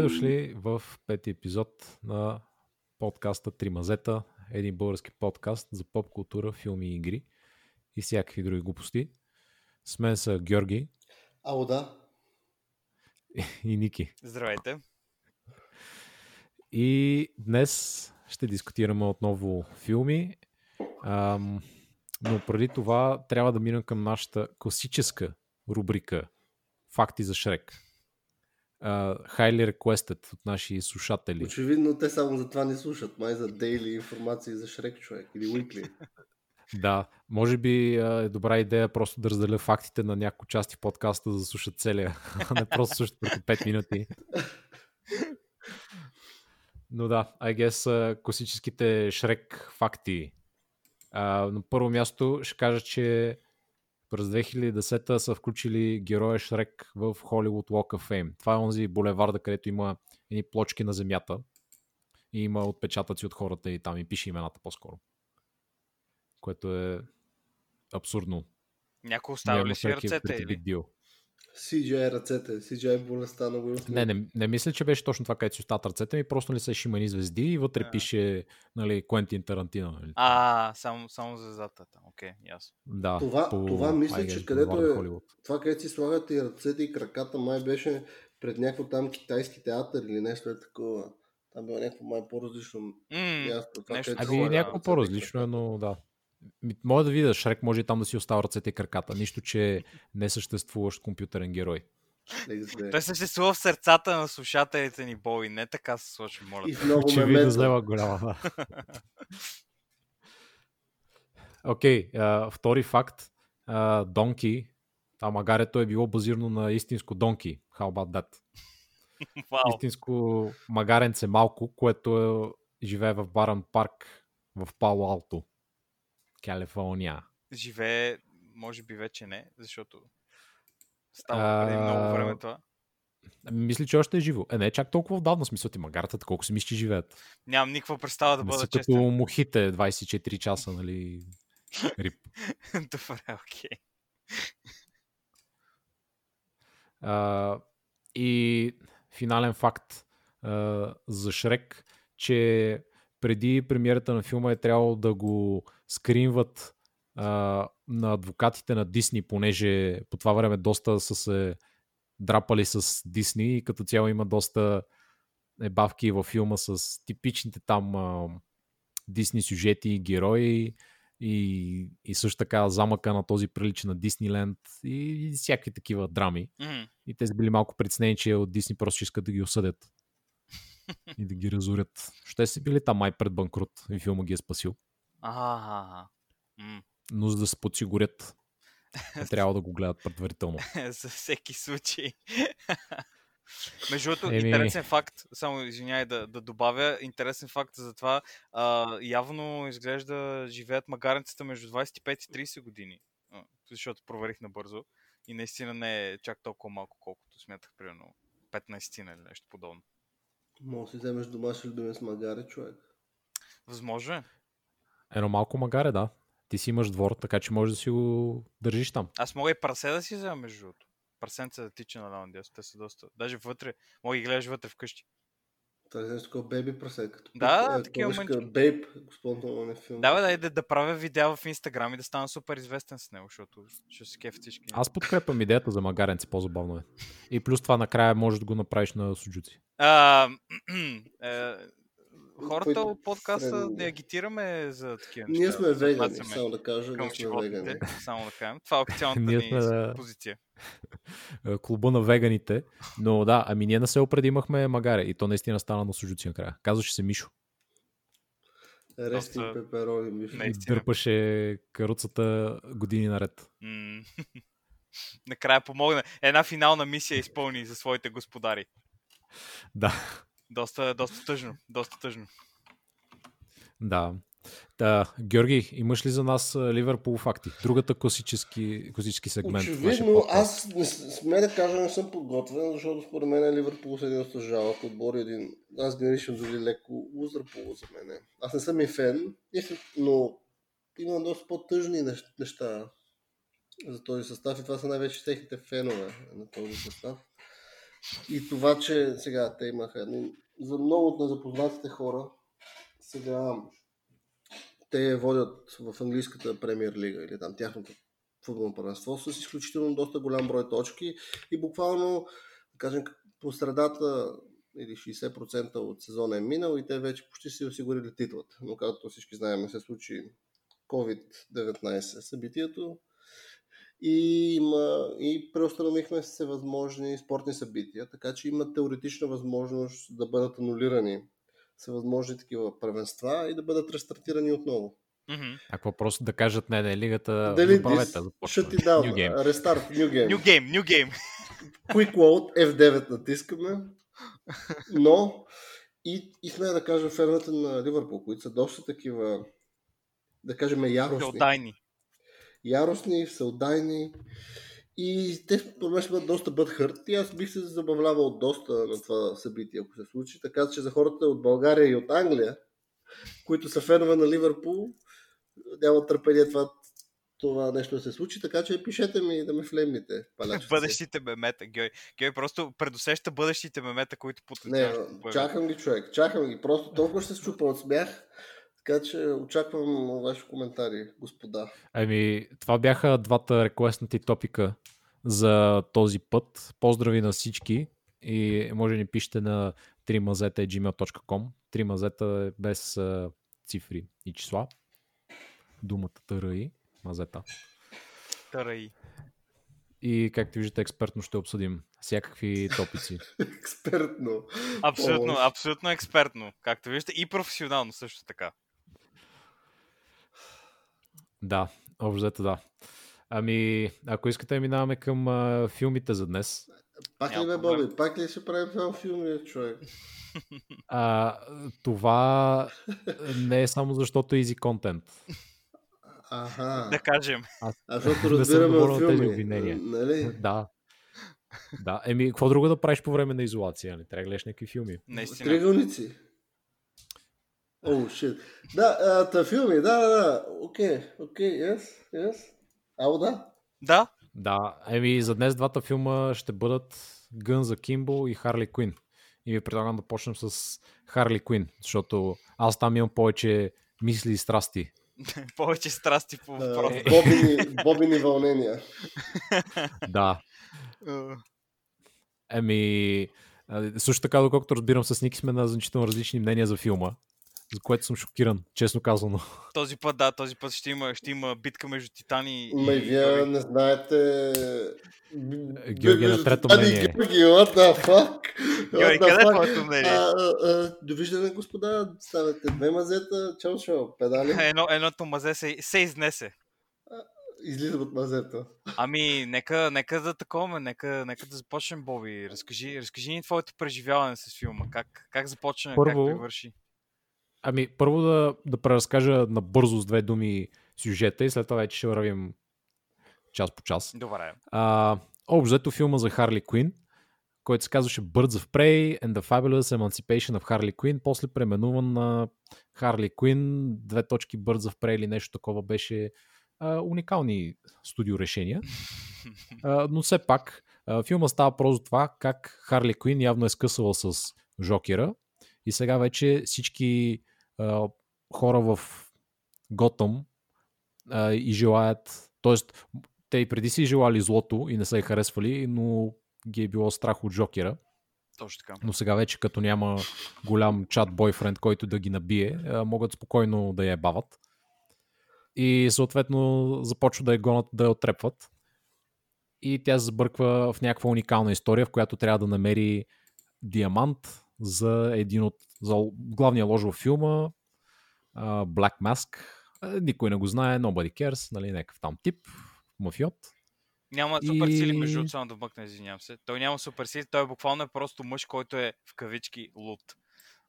Добре дошли в пети епизод на подкаста Три мазета, един български подкаст за поп култура, филми и игри и всякакви други глупости. С мен са Георги. Ало да. И Ники. Здравейте. И днес ще дискутираме отново филми. Ам, но преди това трябва да минем към нашата класическа рубрика Факти за Шрек. Uh, highly requested от наши слушатели. Очевидно те само за това не слушат, май за дейли информации за Шрек човек или Уикли. да, може би е добра идея просто да разделя фактите на някои части в подкаста, за да слушат целия, а не просто слушат преди 5 минути. Но да, I guess класическите Шрек факти. Uh, на първо място ще кажа, че през 2010 са включили героя Шрек в Hollywood Walk of Fame. Това е онзи булеварда, където има едни плочки на земята и има отпечатъци от хората и там и пише имената по-скоро. Което е абсурдно. Някой оставя ли си ръцете? Или? CGI ръцете, CGI болестта на го не, не, не мисля, че беше точно това, където си остават ръцете ми, просто ли са шимани звезди и вътре а. пише нали, Куентин Тарантино. Нали. А, само, само звездата там, окей, okay, ясно. Да, това, по, това мисля, че където е, това където си слагат и ръцете и краката, май беше пред някакво там китайски театър или нещо е такова. Там било някакво май по-различно mm, място. Това, нещо, ами някакво по-различно е, но да. Може да видя, Шрек може и там да си остава ръцете и краката. Нищо, че е несъществуващ компютърен герой. Той съществува в сърцата на слушателите ни, Бои. Не така се случва, моля. И много Очевидно взема голяма. Окей, okay, uh, втори факт. Uh, Донки, а магарето е било базирано на истинско Донки. How about that? wow. Истинско магаренце малко, което е, живее в Баран парк в Пало Алто. Калифорния. Живее, може би вече не, защото става преди много време това. Мисля, че още е живо. Е, не е чак толкова отдавна, смисъл ти магарата, колко си мисли, че живеят. Нямам никаква представа да бъда честен. като мухите 24 часа, нали? Рип. Добре, окей. Okay. и финален факт а, за Шрек, че преди премиерата на филма е трябвало да го скринват а, на адвокатите на Дисни, понеже по това време доста са се драпали с Дисни и като цяло има доста ебавки във филма с типичните там а, Дисни сюжети, герои и, и също така замъка на този прилича на Дисниленд и, и всякакви такива драми. Mm-hmm. И те са били малко притеснени, че от Дисни просто искат да ги осъдят и да ги разорят. Ще са били там май пред банкрут и филма ги е спасил. Ага. Но за да се подсигурят, трябва да го гледат предварително. за всеки случай. Между другото, Еми... интересен факт, само извиняй да, да добавя, интересен факт за това, а, явно изглежда живеят магаренцата между 25 и 30 години, защото проверих набързо и наистина не е чак толкова малко, колкото смятах, примерно 15 или нещо подобно. Може да си вземеш домашен любимец магаре, човек. Възможно е. Едно малко магаре, да. Ти си имаш двор, така че можеш да си го държиш там. Аз мога и прасе да си взема между другото. Прасенца да тича на надясно. Те са доста. Даже вътре. Мога ги гледаш вътре вкъщи. Това е нещо такова бейби прасе. Като да, да, такива мънички. Бейб, господин филм. Да, да, да, да правя видеа в Инстаграм и да стана супер известен с него, защото ще се кеф всички. Аз подкрепям идеята за магаренци, по-забавно е. И плюс това накрая можеш да го направиш на суджуци. А, е, хората от подкаста не агитираме за такива неща. Ние сме вегани, само да кажа. Ние сме вегани. Само да кажем. Това е официалната ни сме, позиция. Клуба на веганите. Но да, ами ние на село преди имахме магаре и то наистина стана на сужуци накрая. Казваше се Мишо. Рести пеперони, Мишо. Дърпаше каруцата години наред. накрая помогна. Една финална мисия изпълни за своите господари. Да. Доста, доста тъжно. Доста тъжно. Да. Да, Георги, имаш ли за нас Ливърпул факти? Другата класически, класически сегмент. Очевидно, аз не, сме да кажа не съм подготвен, защото според мен Ливърпул е един доста жалък отбор един, аз ги наричам дори леко лузърпул за мен. Аз не съм и фен, но има доста по-тъжни неща за този състав и това са най-вече техните фенове на този състав. И това, че сега те имаха, за много от незапознатите хора, сега те водят в английската премьер лига или там тяхното футболно първенство с изключително доста голям брой точки и буквално, да кажем, по средата или 60% от сезона е минал и те вече почти си осигурили титлата. Но както всички знаем, се случи COVID-19 събитието и, има, и преустановихме се възможни спортни събития, така че има теоретична възможност да бъдат анулирани всевъзможни такива първенства и да бъдат рестартирани отново. Mm-hmm. А какво просто да кажат, не, не, лигата Дали забавете, ще ти дам рестарт, new game. New game, new game. Quick load, F9 натискаме, но и, и сме да кажа феновете на Ливърпул, които са доста такива, да кажем, яростни. Всеотдайни. Яростни, всеотдайни. И те мен ще бъдат доста бъдхърт и аз бих се забавлявал доста на това събитие, ако се случи. Така че за хората от България и от Англия, които са фенове на Ливърпул, няма търпение това, това нещо да се случи, така че пишете ми да ме флемните. Бъдещите мемета, Геой. Геой просто предусеща бъдещите мемета, които потенциално Не, чакам ги човек, чакам ги. Просто толкова ще се чупа от смях. Така че очаквам ваши коментари, господа. Ами, това бяха двата реквестнати топика за този път. Поздрави на всички и може да ни пишете на 3mazeta.gmail.com 3 мазета е без а, цифри и числа. Думата ТРИ, мазета. ТРИ. И както виждате, експертно ще обсъдим всякакви топици. експертно. Абсолютно, абсолютно експертно. Както виждате, и професионално също така. Да, общо да. Ами, ако искате да минаваме към а, филмите за днес. Пак ли бе, Боби? Пак ли ще правим това филми, човек? А, това не е само защото е easy content. Ага. Да кажем. Аз, а защото разбираме от филми. Обвинения. Нали? Да. Да, еми, какво друго да правиш по време на изолация? Не нали? трябва да гледаш някакви филми. Наистина. Триъгълници. О, oh, shit. Да, та филми, да, да, да. Окей, окей, yes, yes. Ало, да? Да. Да, еми за днес двата филма ще бъдат Гън за Кимбо и Харли Куин. И ви предлагам да почнем с Харли Куин, защото аз там имам повече мисли и страсти. повече страсти по въпроса. бобини, бобини вълнения. да. Еми, също така, доколкото разбирам, с Ники сме на значително различни мнения за филма за което съм шокиран, честно казано. Този път, да, този път ще има, ще има битка между Титани и... Ма вие не знаете... Георги на трето мнение. Георги, what the fuck? Георги, къде е твоето мнение? Довиждане, господа, ставате две мазета, чао, чао, педали. Едно, едното мазе се, се изнесе. Излиза от мазето. Ами, нека, нека да такова, нека, нека да започнем, Боби. Разкажи, разкажи ни твоето преживяване с филма. Как, как започна, Първо, как привърши? Ами, първо да, да преразкажа набързо с две думи сюжета и след това вече ще вървим час по час. Добре. А, общо филма за Харли Куин, който се казваше Birds of Prey and the Fabulous Emancipation of Harley Quinn, после преименуван на Харли Куин, две точки Birds of Prey или нещо такова беше а, уникални студио решения. А, но все пак, а, филма става просто това как Харли Куин явно е скъсала с Жокера и сега вече всички а, хора в Готъм а, и желаят, т.е. те и преди си желали злото и не са я харесвали, но ги е било страх от Жокера. Точно така. Но сега вече като няма голям чат бойфренд, който да ги набие, могат спокойно да я бават. И съответно започва да я гонят, да я отрепват. И тя се забърква в някаква уникална история, в която трябва да намери диамант за един от за главния лож в филма uh, Black Mask. Никой не го знае, nobody cares, нали, някакъв там тип, мафиот. Няма супер сили, между другото, само да бъкна, извинявам се. Той няма супер сили, той е буквално е просто мъж, който е в кавички лут.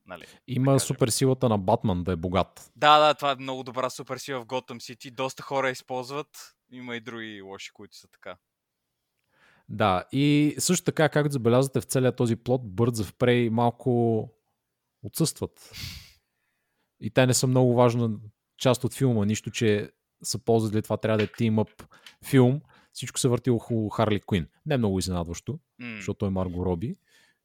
Нали, Има да супер силата на Батман да е богат. Да, да, това е много добра супер сила в Готэм Сити. Доста хора използват. Има и други лоши, които са така. Да, и също така, както забелязвате в целият този плод, Birds of Prey малко отсъстват. И те не са много важна част от филма, нищо, че са ползвали това трябва да е тимъп филм. Всичко се върти около Харли Куин. Не е много изненадващо. mm. защото е Марго Роби.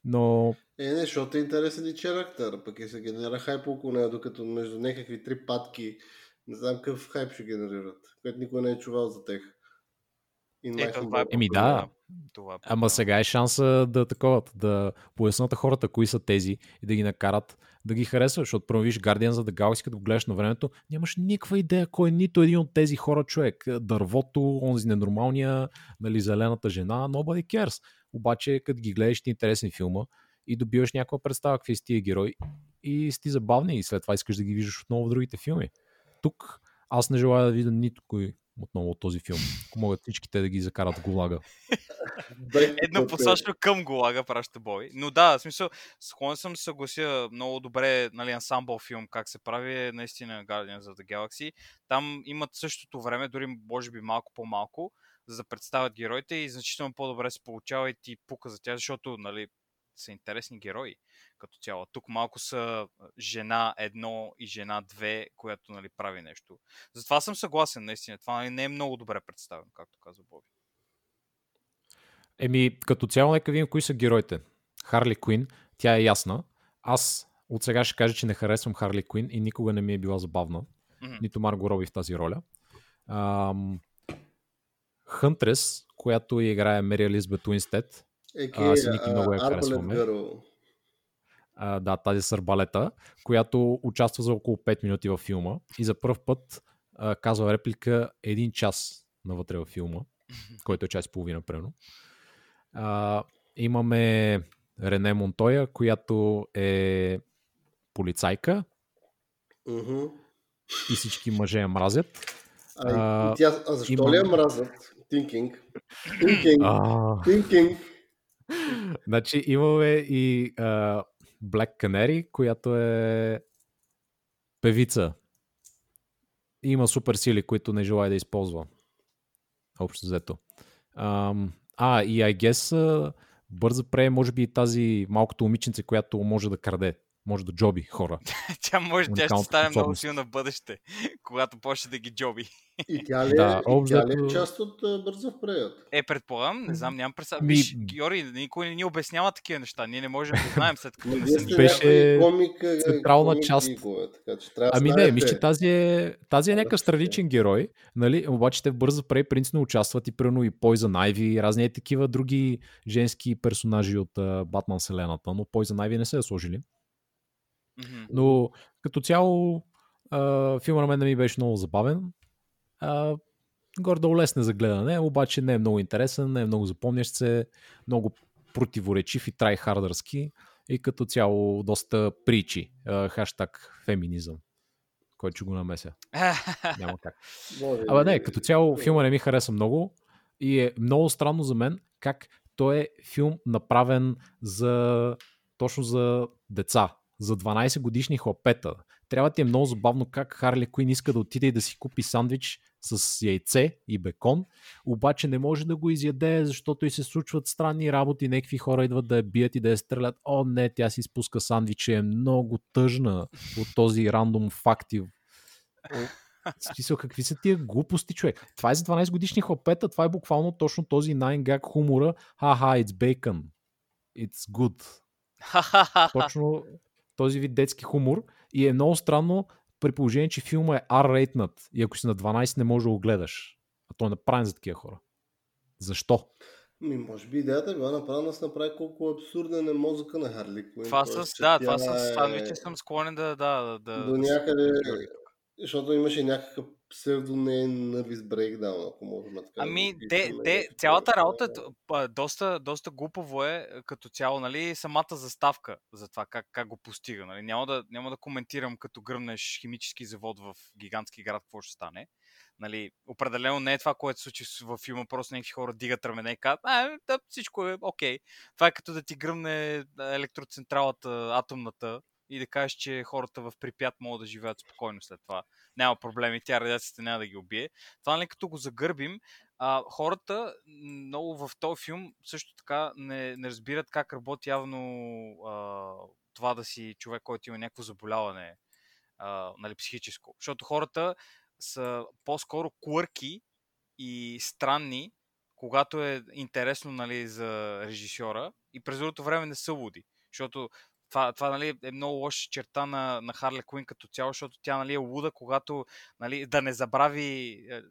Но... Е, не, защото е интересен и черактер, пък и се генерира хайп около нея, докато между някакви три патки, не знам какъв хайп ще генерират, което никой не е чувал за тех. Е, това е Еми да, това е ама сега е шанса да таковат, да пояснат хората кои са тези и да ги накарат да ги харесват, защото първо виж Guardians of the Galaxy, като го гледаш на времето, нямаш никаква идея кой е нито един от тези хора човек. Дървото, онзи ненормалния, нали, зелената жена, nobody cares. Обаче, като ги гледаш, ти е интересен филма и добиваш някаква представа какви са тия герои и си забавни и след това искаш да ги виждаш отново в другите филми. Тук аз не желая да видя нито кой отново от този филм. Ако могат всичките да ги закарат в Голага. Едно посочно към Голага праща бой. Но да, в смисъл, склонен съм съглася много добре, нали, ансамбъл филм, как се прави, е наистина Guardians of the Galaxy. Там имат същото време, дори може би малко по-малко, за да представят героите и значително по-добре се получава и ти пука за тях, защото, нали, са интересни герои като цяло. Тук малко са жена едно и жена две, която нали, прави нещо. Затова съм съгласен, наистина. Това нали, не е много добре представено, както казва Боби. Еми, като цяло, нека видим кои са героите. Харли Куин, тя е ясна. Аз от сега ще кажа, че не харесвам Харли Куин и никога не ми е била забавна. Mm-hmm. Нито Марго Роби в тази роля. Ам... Хънтрес, която играе Мери Елизабет Уинстед. Еки, аз Ники много я харесваме а, да, тази сърбалета, която участва за около 5 минути във филма и за първ път а, казва реплика един час навътре във филма, който е час и половина, примерно. А, имаме Рене Монтоя, която е полицайка uh-huh. и всички мъже я мразят. А, а, тя, а защо има... ли я мразят? Thinking. Thinking. А... Thinking. Значи имаме и а, Black Canary, която е певица. Има супер сили, които не желая да използва. Общо взето. Um, а, и I guess бърза пре, може би тази малкото момиченце, която може да краде може да джоби хора. тя може, тя ще стане много силна в бъдеще, когато почне да ги джоби. И тя ли, е- да, и тя ли е част от uh, бърза в преят? Е, предполагам, не знам, нямам представа. Ми... Виж, Георги, никой не ни обяснява такива неща. Ние не можем да знаем след като не съм Беше комик, централна част. Игла, така, че ами не, мисля, че тази е, тази е някакъв страничен герой, нали? обаче те в бърза прей принципно участват и прено и Poison Ivy и разни е такива други женски персонажи от Батман Вселената, но Poison Ivy не се е сложили. Mm-hmm. Но като цяло а, филма на мен не ми беше много забавен. А, гордо лесен за гледане, обаче не е много интересен, не е много запомнящ се, много противоречив и трайхардърски и като цяло доста причи. Хаштаг феминизъм, който ще го намеся. Няма как. Абе не, като цяло филма не ми хареса много и е много странно за мен как той е филм направен за точно за деца за 12 годишни хлапета. Трябва ти е много забавно как Харли Куин иска да отиде и да си купи сандвич с яйце и бекон, обаче не може да го изяде, защото и се случват странни работи, някакви хора идват да я бият и да я стрелят. О, не, тя си спуска сандвич и е много тъжна от този рандом факти. Смисъл, какви са тия глупости, човек? Това е за 12 годишни хлапета, това е буквално точно този gag хумора. Ха-ха, it's bacon. It's good. Точно, този вид детски хумор и е много странно при положение, че филма е R-rated и ако си на 12 не можеш да го гледаш. А той е направен за такива хора. Защо? Ми, може би идеята е била направена се направи колко абсурден е мозъка на Харли Куин. Това с, да, това с е... съм склонен да, да, да... До някъде, защото имаше някакъв псевдо не е нървис брейкдаун, ако можем така Ами, да те, те, цялата работа е доста, доста глупаво е като цяло, нали, самата заставка за това как, как го постига. Нали. Няма, да, няма да коментирам като гръмнеш химически завод в гигантски град, какво ще стане. Нали, определено не е това, което се случи във филма, просто някакви хора дигат рамене и казват, а, да, всичко е окей. Okay. Това е като да ти гръмне електроцентралата, атомната, и да кажеш, че хората в Припят могат да живеят спокойно след това. Няма проблеми, тя радиацията няма да ги убие. Това нали като го загърбим, а, хората много в този филм също така не, не разбират как работи явно а, това да си човек, който има някакво заболяване а, нали, психическо. Защото хората са по-скоро квърки и странни когато е интересно нали, за режисьора и през другото време не са луди. Защото това, това нали, е много лоша черта на, на Харли Куин като цяло, защото тя нали, е луда, когато нали, да не забрави е,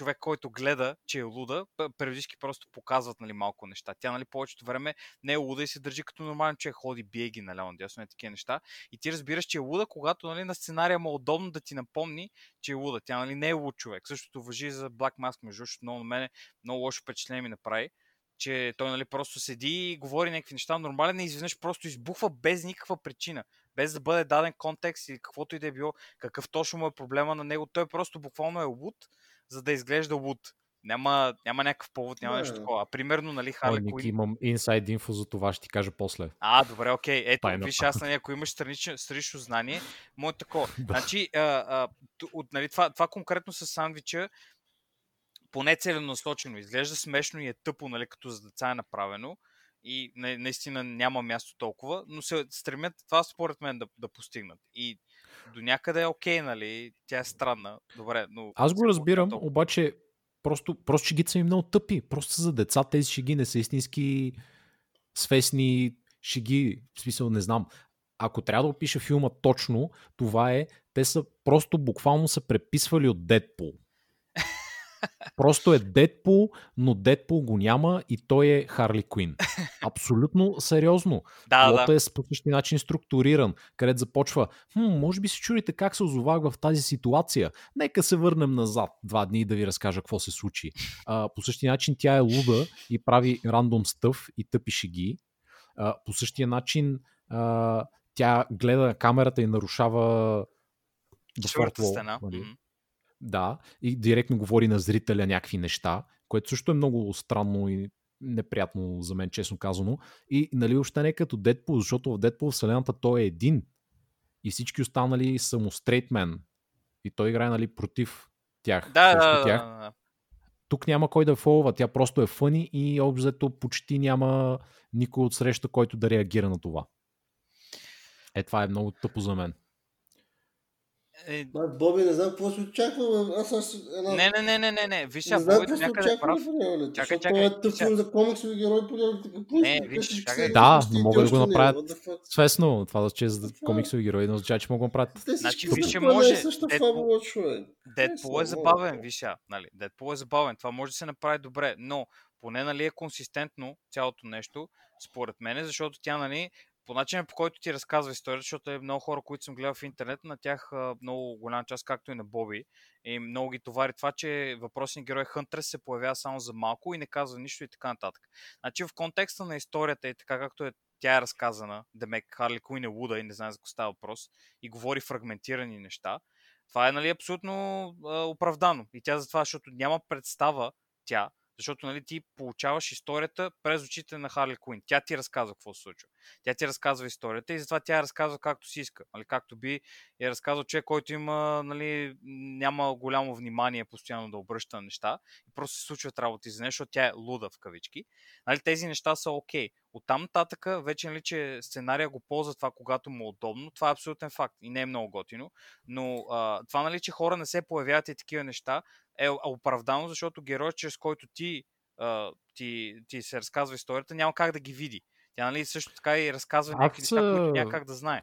човек, който гледа, че е луда, периодически просто показват нали, малко неща. Тя нали, повечето време не е луда и се държи като нормален човек, ходи, бие ги наляво надясно и такива неща. И ти разбираш, че е луда, когато нали, на сценария му е удобно да ти напомни, че е луда. Тя нали, не е луд човек. Същото въжи за Black Mask, между защото много на мене много лошо впечатление ми направи че той нали, просто седи и говори някакви неща нормален и изведнъж просто избухва без никаква причина. Без да бъде даден контекст или каквото и да е било, какъв точно му е проблема на него. Той просто буквално е луд, за да изглежда луд. Няма, няма някакъв повод, няма не, нещо такова. А примерно, нали, Харли Куин... имам инсайд инфо за това, ще ти кажа после. А, добре, окей. Ето, Тайна. виж, аз, нали, ако имаш странично, странично знание, моето такова. значи, а, а, от, нали, това, това конкретно с сандвича, поне целенасочено. Изглежда смешно и е тъпо, нали, като за деца е направено и наистина няма място толкова, но се стремят това според мен да, да постигнат. И до някъде е окей, нали? Тя е странна. Добре, но... Аз го разбирам, толкова. обаче просто, просто шегите са ми много тъпи. Просто за деца тези шеги не са истински свестни шеги. В смисъл, не знам. Ако трябва да опиша филма точно, това е, те са просто буквално са преписвали от Дедпул. Просто е Дедпул, но Дедпул го няма и той е Харли Куин. Абсолютно сериозно. Да, Плота да. е по същия начин структуриран, където започва, хм, може би се чудите как се озовах в тази ситуация. Нека се върнем назад два дни да ви разкажа какво се случи. А, по същия начин тя е луда и прави рандом стъв и тъпи шеги. А, по същия начин а, тя гледа камерата и нарушава Четвърта стена. Нали? Mm-hmm да, и директно говори на зрителя някакви неща, което също е много странно и неприятно за мен, честно казано. И нали още не е като Дедпул, защото в Дедпул вселената той е един. И всички останали са му стрейтмен. И той играе нали, против тях. Да, да, тях. да, да. Тук няма кой да фолва, тя просто е фъни и обзето почти няма никой от среща, който да реагира на това. Е, това е много тъпо за мен. Е... Боби, не знам какво се очаква. Аз аз една... Не, не, не, не, не, не. Виж, не знам какво се очаква. Чакай, чакай. Това е филм за комиксови герои по Не, виж, чакай. Да, но могат да го направят свестно. Това да че за комиксови герои не означава, че могат да го направят. Значи, виж, може. Дедпул е забавен, виж, нали. Дедпул е забавен. Това може да се направи добре, но поне нали е консистентно цялото нещо, според мен, защото тя нали по начина по който ти разказва историята, защото е много хора, които съм гледал в интернет, на тях много голяма част, както и на Боби, и много ги товари това, че въпросният герой Хънтрес се появява само за малко и не казва нищо и така нататък. Значи в контекста на историята и така както е тя е разказана, Демек Харли Куин е луда и не знае за какво става въпрос и говори фрагментирани неща, това е нали, абсолютно а, оправдано. И тя затова, защото няма представа тя защото нали, ти получаваш историята през очите на Харли Куин. Тя ти разказва какво се случва. Тя ти разказва историята и затова тя разказва както си иска. Нали, както би е разказал човек, който има, нали, няма голямо внимание постоянно да обръща на неща и просто се случват работи за нещо, защото тя е луда в кавички. Нали, тези неща са окей. Okay. Оттам нататък вече нали, че сценария го ползва това, когато му е удобно. Това е абсолютен факт и не е много готино. Но а, това, нали, че хора не се появяват и такива неща, е оправдано, защото героят, чрез който ти, а, ти, ти се разказва историята, няма как да ги види. Тя нали, също така и разказва някакви неща, които няма как да знае.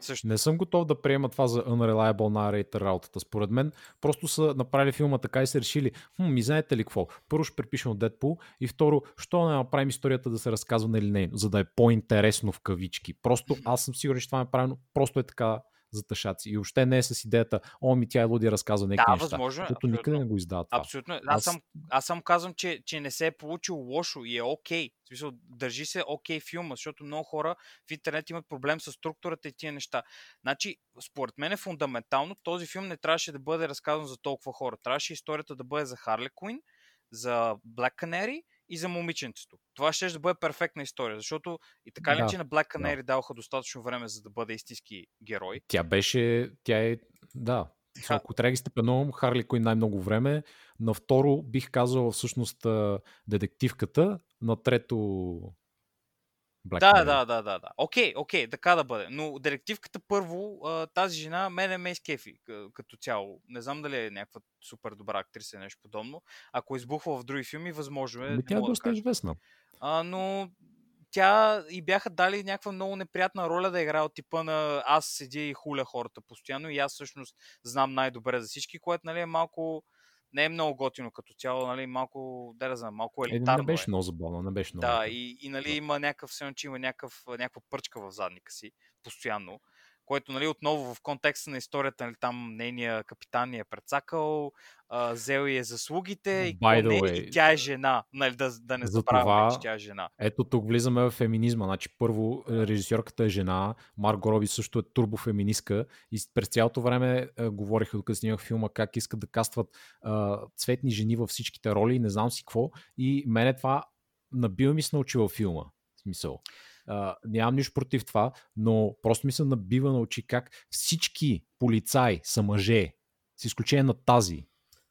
Също. Не съм готов да приема това за unreliable narrator работата. Според мен просто са направили филма така и са решили, хм, ми знаете ли какво? Първо ще препишем от Deadpool и второ, що не направим историята да се разказва на линейно, за да е по-интересно в кавички. Просто аз съм сигурен, че това е правилно. Просто е така за тъшаци. И въобще не е с идеята, о, ми тя е луди разказва някакви да, неща. Възможно, е, защото никъде не го издава това. Абсолютно. Аз, аз, съм, аз съм казвам, че, че не се е получил лошо и е окей. Okay. В смисъл, държи се окей okay филма, защото много хора в интернет имат проблем с структурата и тия неща. Значи, според мен е фундаментално, този филм не трябваше да бъде разказан за толкова хора. Трябваше историята да бъде за Харли Куин, за Black Canary и за момиченцето. Това ще да бъде перфектна история, защото и така ли, да, че на Black Canary да. даваха достатъчно време, за да бъде истински герой. Тя беше, тя е, да, ако трябва ги степенувам, Харли Куин най-много време. На второ бих казал всъщност детективката. На трето Black Да, Mirror. да, да, да, да. Окей, окей, така да бъде. Но директивката първо, тази жена, мене ме изкефи к- като цяло. Не знам дали е някаква супер добра актриса нещо подобно. Ако избухва в други филми, възможно е. Ами тя е да доста известна. А, но тя и бяха дали някаква много неприятна роля да играе от типа на аз седя и хуля хората постоянно и аз всъщност знам най-добре за всички, което нали, е малко не е много готино като цяло, нали, малко, да не знам, малко Е, елитарно не беше е. много забавно, не беше много. Да, и, и нали, Да. има някакъв, едно, че има някакъв, някаква пърчка в задника си, постоянно, което, нали, отново в контекста на историята, нали, там нейния капитан ни е прецакал, а, взел и е заслугите, и, By the не, и тя е жена, нали, да, да не за забравяме, че тя е жена. Ето тук влизаме в феминизма. Значи първо е, режисьорката е жена, Марго Роби също е турбофеминистка и с- през цялото време е, говориха, докато снимах филма, как искат да кастват а, цветни жени във всичките роли и не знам си какво. И мене това набива ми се научи във филма. В смисъл. Нямам нищо против това, но просто ми се набива на очи как всички полицаи са мъже, с изключение на тази.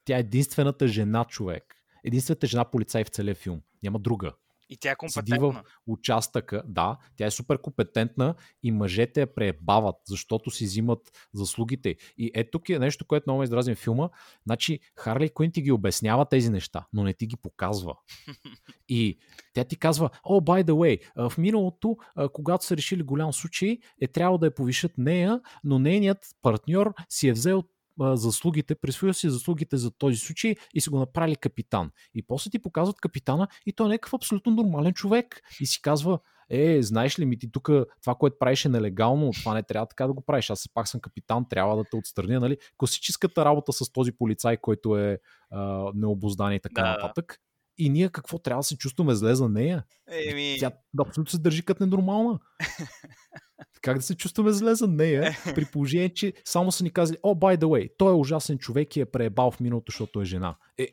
Тя е единствената жена човек. Единствената жена полицай в целия филм. Няма друга И тя е седи в компетентна. участъка, да, тя е супер компетентна и мъжете я преебават, защото си взимат заслугите. И е тук е нещо, което много ме издразни в филма. Значи Харли Куин ти ги обяснява тези неща, но не ти ги показва. И тя ти казва, о, by the way, в миналото, когато са решили голям случай, е трябвало да я повишат нея, но нейният партньор си е взел заслугите, присвоил си заслугите за този случай и са го направили капитан. И после ти показват капитана и той е някакъв абсолютно нормален човек. И си казва, е, знаеш ли ми ти тук това, което правиш е нелегално, това не трябва така да го правиш. Аз пак съм капитан, трябва да те отстраня. Нали? Класическата работа с този полицай, който е а, необоздан и така да. нататък. И ние какво трябва да се чувстваме зле за нея? Еми, Тя абсолютно се държи като ненормална. Как да се чувстваме зле за нея, при положение, че само са ни казали, о, by the way, той е ужасен човек и е преебал в миналото, защото е жена. Е,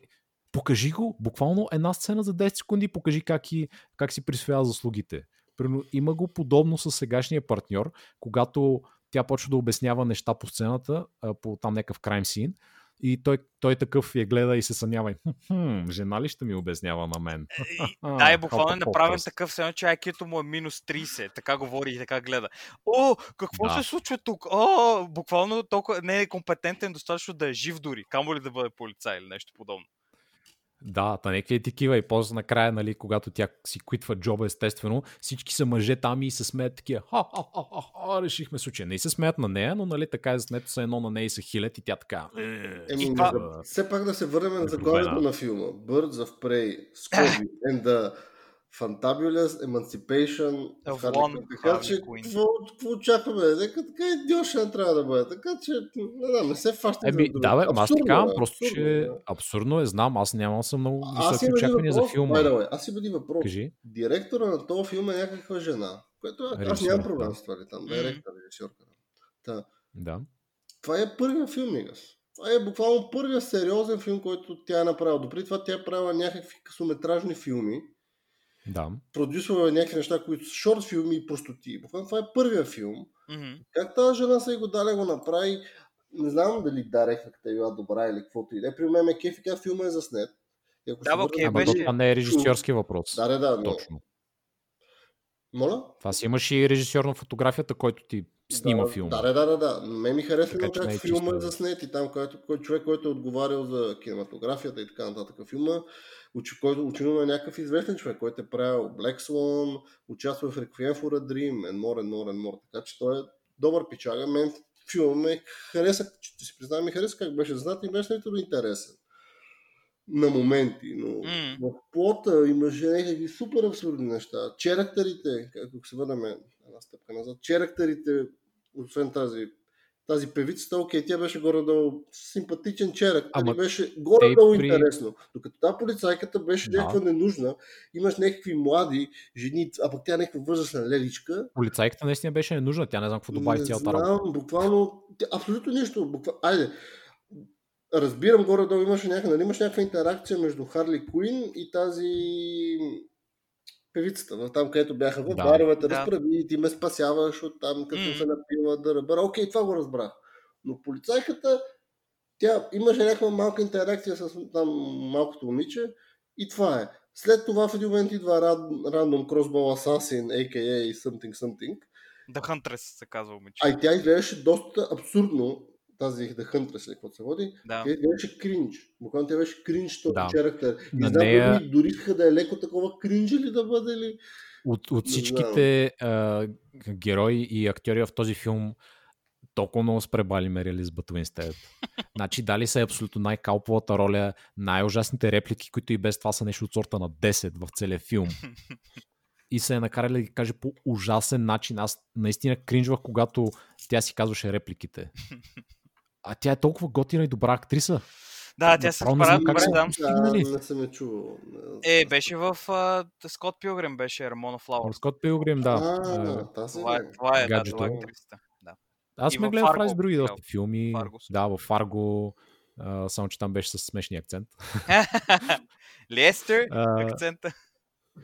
покажи го, буквално една сцена за 10 секунди, покажи как, и, как си присвоява заслугите. Примерно, има го подобно с сегашния партньор, когато тя почва да обяснява неща по сцената, по там някакъв крайм син, и той, той такъв я гледа и се съмнява. и, Хм, жена ли ще ми обяснява на мен? да, е буквално е Хопа, направен такъв, все едно, че IQ-то му е минус 30. Така говори и така гледа. О, какво Да. се случва тук? О, буквално толкова не е компетентен достатъчно да е жив дори. Камо ли да бъде полицай или нещо подобно. Да, та нека е такива и после накрая, нали, когато тя си квитва джоба, естествено, всички са мъже там и се смеят такива, ха, ха, ха, ха, ха, решихме случая. Не се смеят на нея, но нали така е заснето са едно на нея и са хилят и тя така. «Е, Еми, това- все пак да се върнем на Е, заглавието на филма. Birds of Prey, Scooby and the Fantabulous Emancipation. Така че, какво, очакваме? Нека така идиошен трябва да бъде. Така че, не знам, не се фаща Еми, да, бе, аз ти Абсурдно казвам е, просто, абсурдно че е, абсурдно е, знам, аз нямам съм много Аз високи очаквания за въпрос, филма. way. Аз имам един въпрос. Кажи. Директора на този филм е някаква жена, което аз Режисьор, нямам проблем да. с това, ли, там, Мгм. директор, режисьорка. Та, Да. това е първият филм, Мигас. Това е буквално първият сериозен филм, който тя е направила. Допреди това тя е правила някакви късометражни филми, Да. продюсвала е някакви неща, които са шорт филми и простоти. Буквално това е първият филм. Мгм. Как тази жена се го даде го направи, не знам дали директната е била добра или каквото и да е. При мен ме кефи как филма е заснет. И ако Да, окей, Ама беше- то това не е режисьорски въпрос. Да, да, да, но... Точно. Моля? Това си имаш и режисьор на фотографията, който ти снима да, филма. Да, да, да, да, да. Ме ми харесва Така как е филма е заснет и там, който, кой човек, който е отговарял за кинематографията и така нататък филма, който очевидно е някакъв известен човек, който е правил Black Swan, участва в Requiem for a Dream, and more, and more, and more. Така че той е добър пичага. Мен филма ме хареса, ще си признавам, ми хареса как беше заснат и беше интересен на моменти, но М. в плота имаше някакви супер абсурдни неща. Черактерите, ако се върнем една стъпка назад, черактерите, освен тази, тази певицата, окей, тя беше горе-долу симпатичен черактер Ама и беше горе-долу при- интересно. Докато тази полицайката беше Да. някаква ненужна, имаш някакви млади жени, а пък тя е някаква възрастна леличка, Полицайката наистина беше ненужна, тя не знам какво добави цялата работа. знам, буквално, абсолютно нищо. Буква... Айде, разбирам горе-долу имаше някаква, нали, имаш някаква интеракция между Харли Куин и тази певицата, в там където бяха в Да. баровете, Да. разправи и ти ме спасяваш от там, като М. се напила да ръбъра. Окей, това го разбрах. Но полицайката, тя имаше някаква малка интеракция с там малкото момиче и това е. След това в един момент идва Random Crossbow Assassin, a.k.a. Something Something. The Huntress се казва момиче. А и тя изглеждаше доста абсурдно, тази The Huntress, каквото се води. Да. Тя изглеждаше кринж. Буквално тя беше кринж този да. характер. И знам, нея... дори искаха да е леко такова кринж ли да бъде ли. От, от всичките а, герои и актьори в този филм толкова много спребали Мери Лизбет Уинстед. Значи дали са абсолютно най-калповата роля, най-ужасните реплики, които и без това са нещо от сорта на 10 в целия филм. И се е накарали да ги каже по ужасен начин. Аз наистина кринжвах, когато тя си казваше репликите. А тя е толкова готина и добра актриса. Да, тя се справя добре, да. да. Не съм я чувал. Е, беше в uh, Скот Пилгрим, беше Рамона Флауър. Скот Пилгрим, да. А, това, е, това е, да, това е актрисата. Аз сме гледал в други доста филми. Фарго. Да, в Фарго. Uh, само, че там беше с смешния акцент. Лестър, акцента.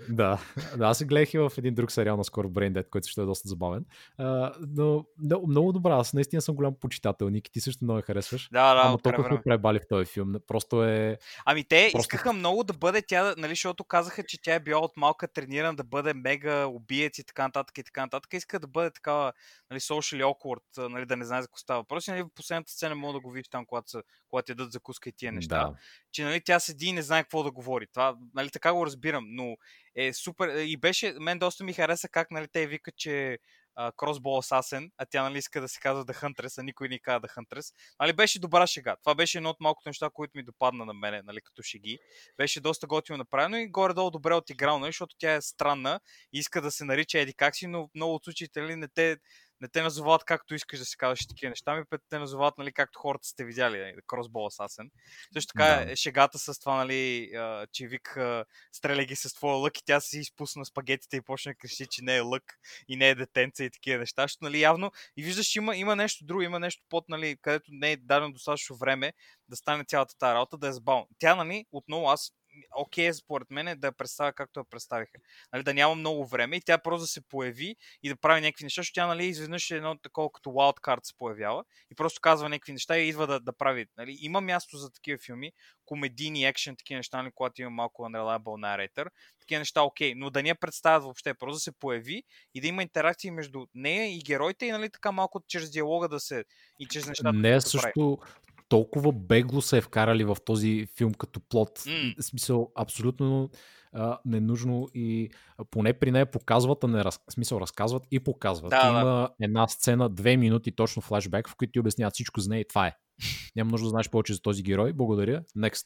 Да, да, аз се гледах и в един друг сериал на скоро Brain Dead, който също е доста забавен. А, но много, много добра, аз наистина съм голям почитател. Ники, ти също много я харесваш. Да, да, Ама толкова ме пребали в този филм. Просто е... Ами те просто... искаха много да бъде тя, нали, защото казаха, че тя е била от малка тренирана да бъде мега убиец и така нататък и така нататък. Иска да бъде такава, нали, social awkward, нали, да не знае за какво става въпрос. Нали, в последната сцена мога да го видиш там, когато, са, когато ядат закуска и тия неща. Да. Че нали, тя седи и не знае какво да говори. Това, нали, така го разбирам, но е супер. И беше, мен доста ми хареса как нали, те викат, че Crossbow Assassin, а тя нали иска да се казва The Huntress, а никой не казва The Huntress. Нали, беше добра шега. Това беше едно от малкото неща, които ми допадна на мене, нали, като шеги. Беше доста готино направено и горе-долу добре отиграно, нали, защото тя е странна и иска да се нарича Еди как си, но много от случаите нали, не те не те назовават както искаш да си казваш такива неща, ми те назовават, нали, както хората сте видяли, нали, Crossbow Assassin. Също така да. е шегата с това, нали, че вик стреля ги с твоя лък и тя си изпусна спагетите и почна да крещи, че не е лък и не е детенца и такива неща. Защото, нали, явно и виждаш, има, има нещо друго, има нещо под, нали, където не е дадено достатъчно време да стане цялата тази работа, да е забавно. Тя, нали, отново аз окей, okay, според мен, е да я представя както я представиха. Нали, да няма много време и тя просто да се появи и да прави някакви неща, защото тя нали, изведнъж е едно такова като wildcard се появява и просто казва някакви неща и идва да, да прави. Нали. Има място за такива филми, комедийни, екшен, такива неща, нали, когато има малко unreliable narrator. Такива неща, окей, okay, но да ни я представят въобще, просто да се появи и да има интеракции между нея и героите и нали, така малко чрез диалога да се и чрез нещата. Не, да също, прави толкова бегло се е вкарали в този филм като плод. Mm. Смисъл, абсолютно а, ненужно и поне при нея показват, а не раз, смисъл разказват и показват. Да, Има да. една сцена, две минути точно флашбек, в които ти обясняват всичко за нея и това е. Няма нужда да знаеш повече за този герой. Благодаря. Next.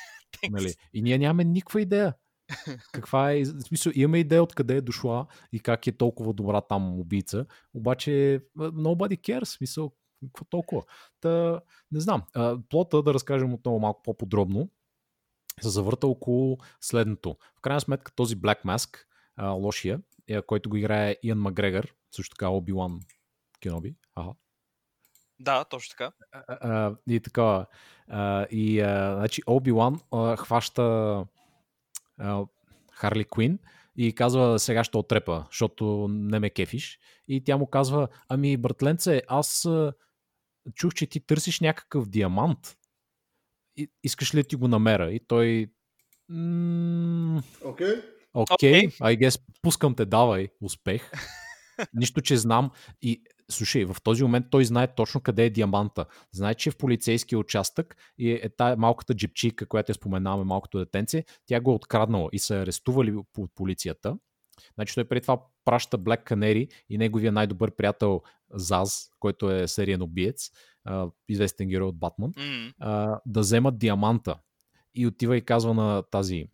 нали? И ние нямаме никаква идея. Каква е, в смисъл, имаме идея откъде е дошла и как е толкова добра там убийца, обаче nobody cares, смисъл, какво толкова? Та, не знам. Плота, да разкажем отново малко по-подробно, се завърта около следното. В крайна сметка този Black Mask, лошия, е, който го играе Иан Макгрегор, също така Оби-Ван Кеноби. Ага. Да, точно така. А, и така. А, и а, значи Оби-Ван хваща а, Харли Куин и казва сега ще отрепа, защото не ме кефиш. И тя му казва, ами братленце, аз чух, че ти търсиш някакъв диамант. И, искаш ли ти го намеря? И той... Окей. Окей, I guess, пускам те, давай, успех. Нищо, че знам. И слушай, в този момент той знае точно къде е диаманта. Знае, че е в полицейския участък и е тая малката джипчика, която я споменаваме, малкото детенце, тя го е откраднала и са арестували от полицията. Значи той преди това праща Black Canary и неговия най-добър приятел Заз, който е сериен убиец, известен герой от Батман, mm-hmm. да вземат диаманта. И отива и казва на тази,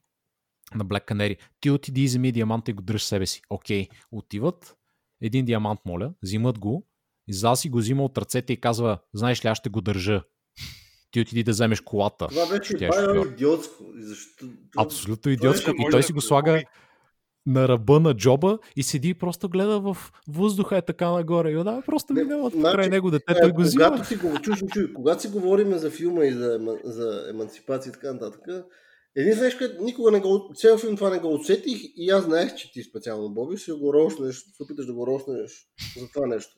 на Black Canary, ти отиди и вземи диаманта и го дръж себе си. Окей, отиват, един диамант, моля, взимат го, Заз си го взима от ръцете и казва, знаеш ли, аз ще го държа ти отиди да вземеш колата. Това вече е идиотско. Защо... Абсолютно идиотско. И той си го слага, на ръба на джоба и седи и просто гледа в въздуха е така нагоре. И да, просто минава значи, край него дете, той го взима. Когато си, го, чуш, чуш, когато си говорим за филма и за, за емансипация и така нататък, един нещо, което никога не го, цял филм това не го усетих и аз знаех, че ти специално, Боби, ще го роснеш, ще опиташ да го роснеш за това нещо.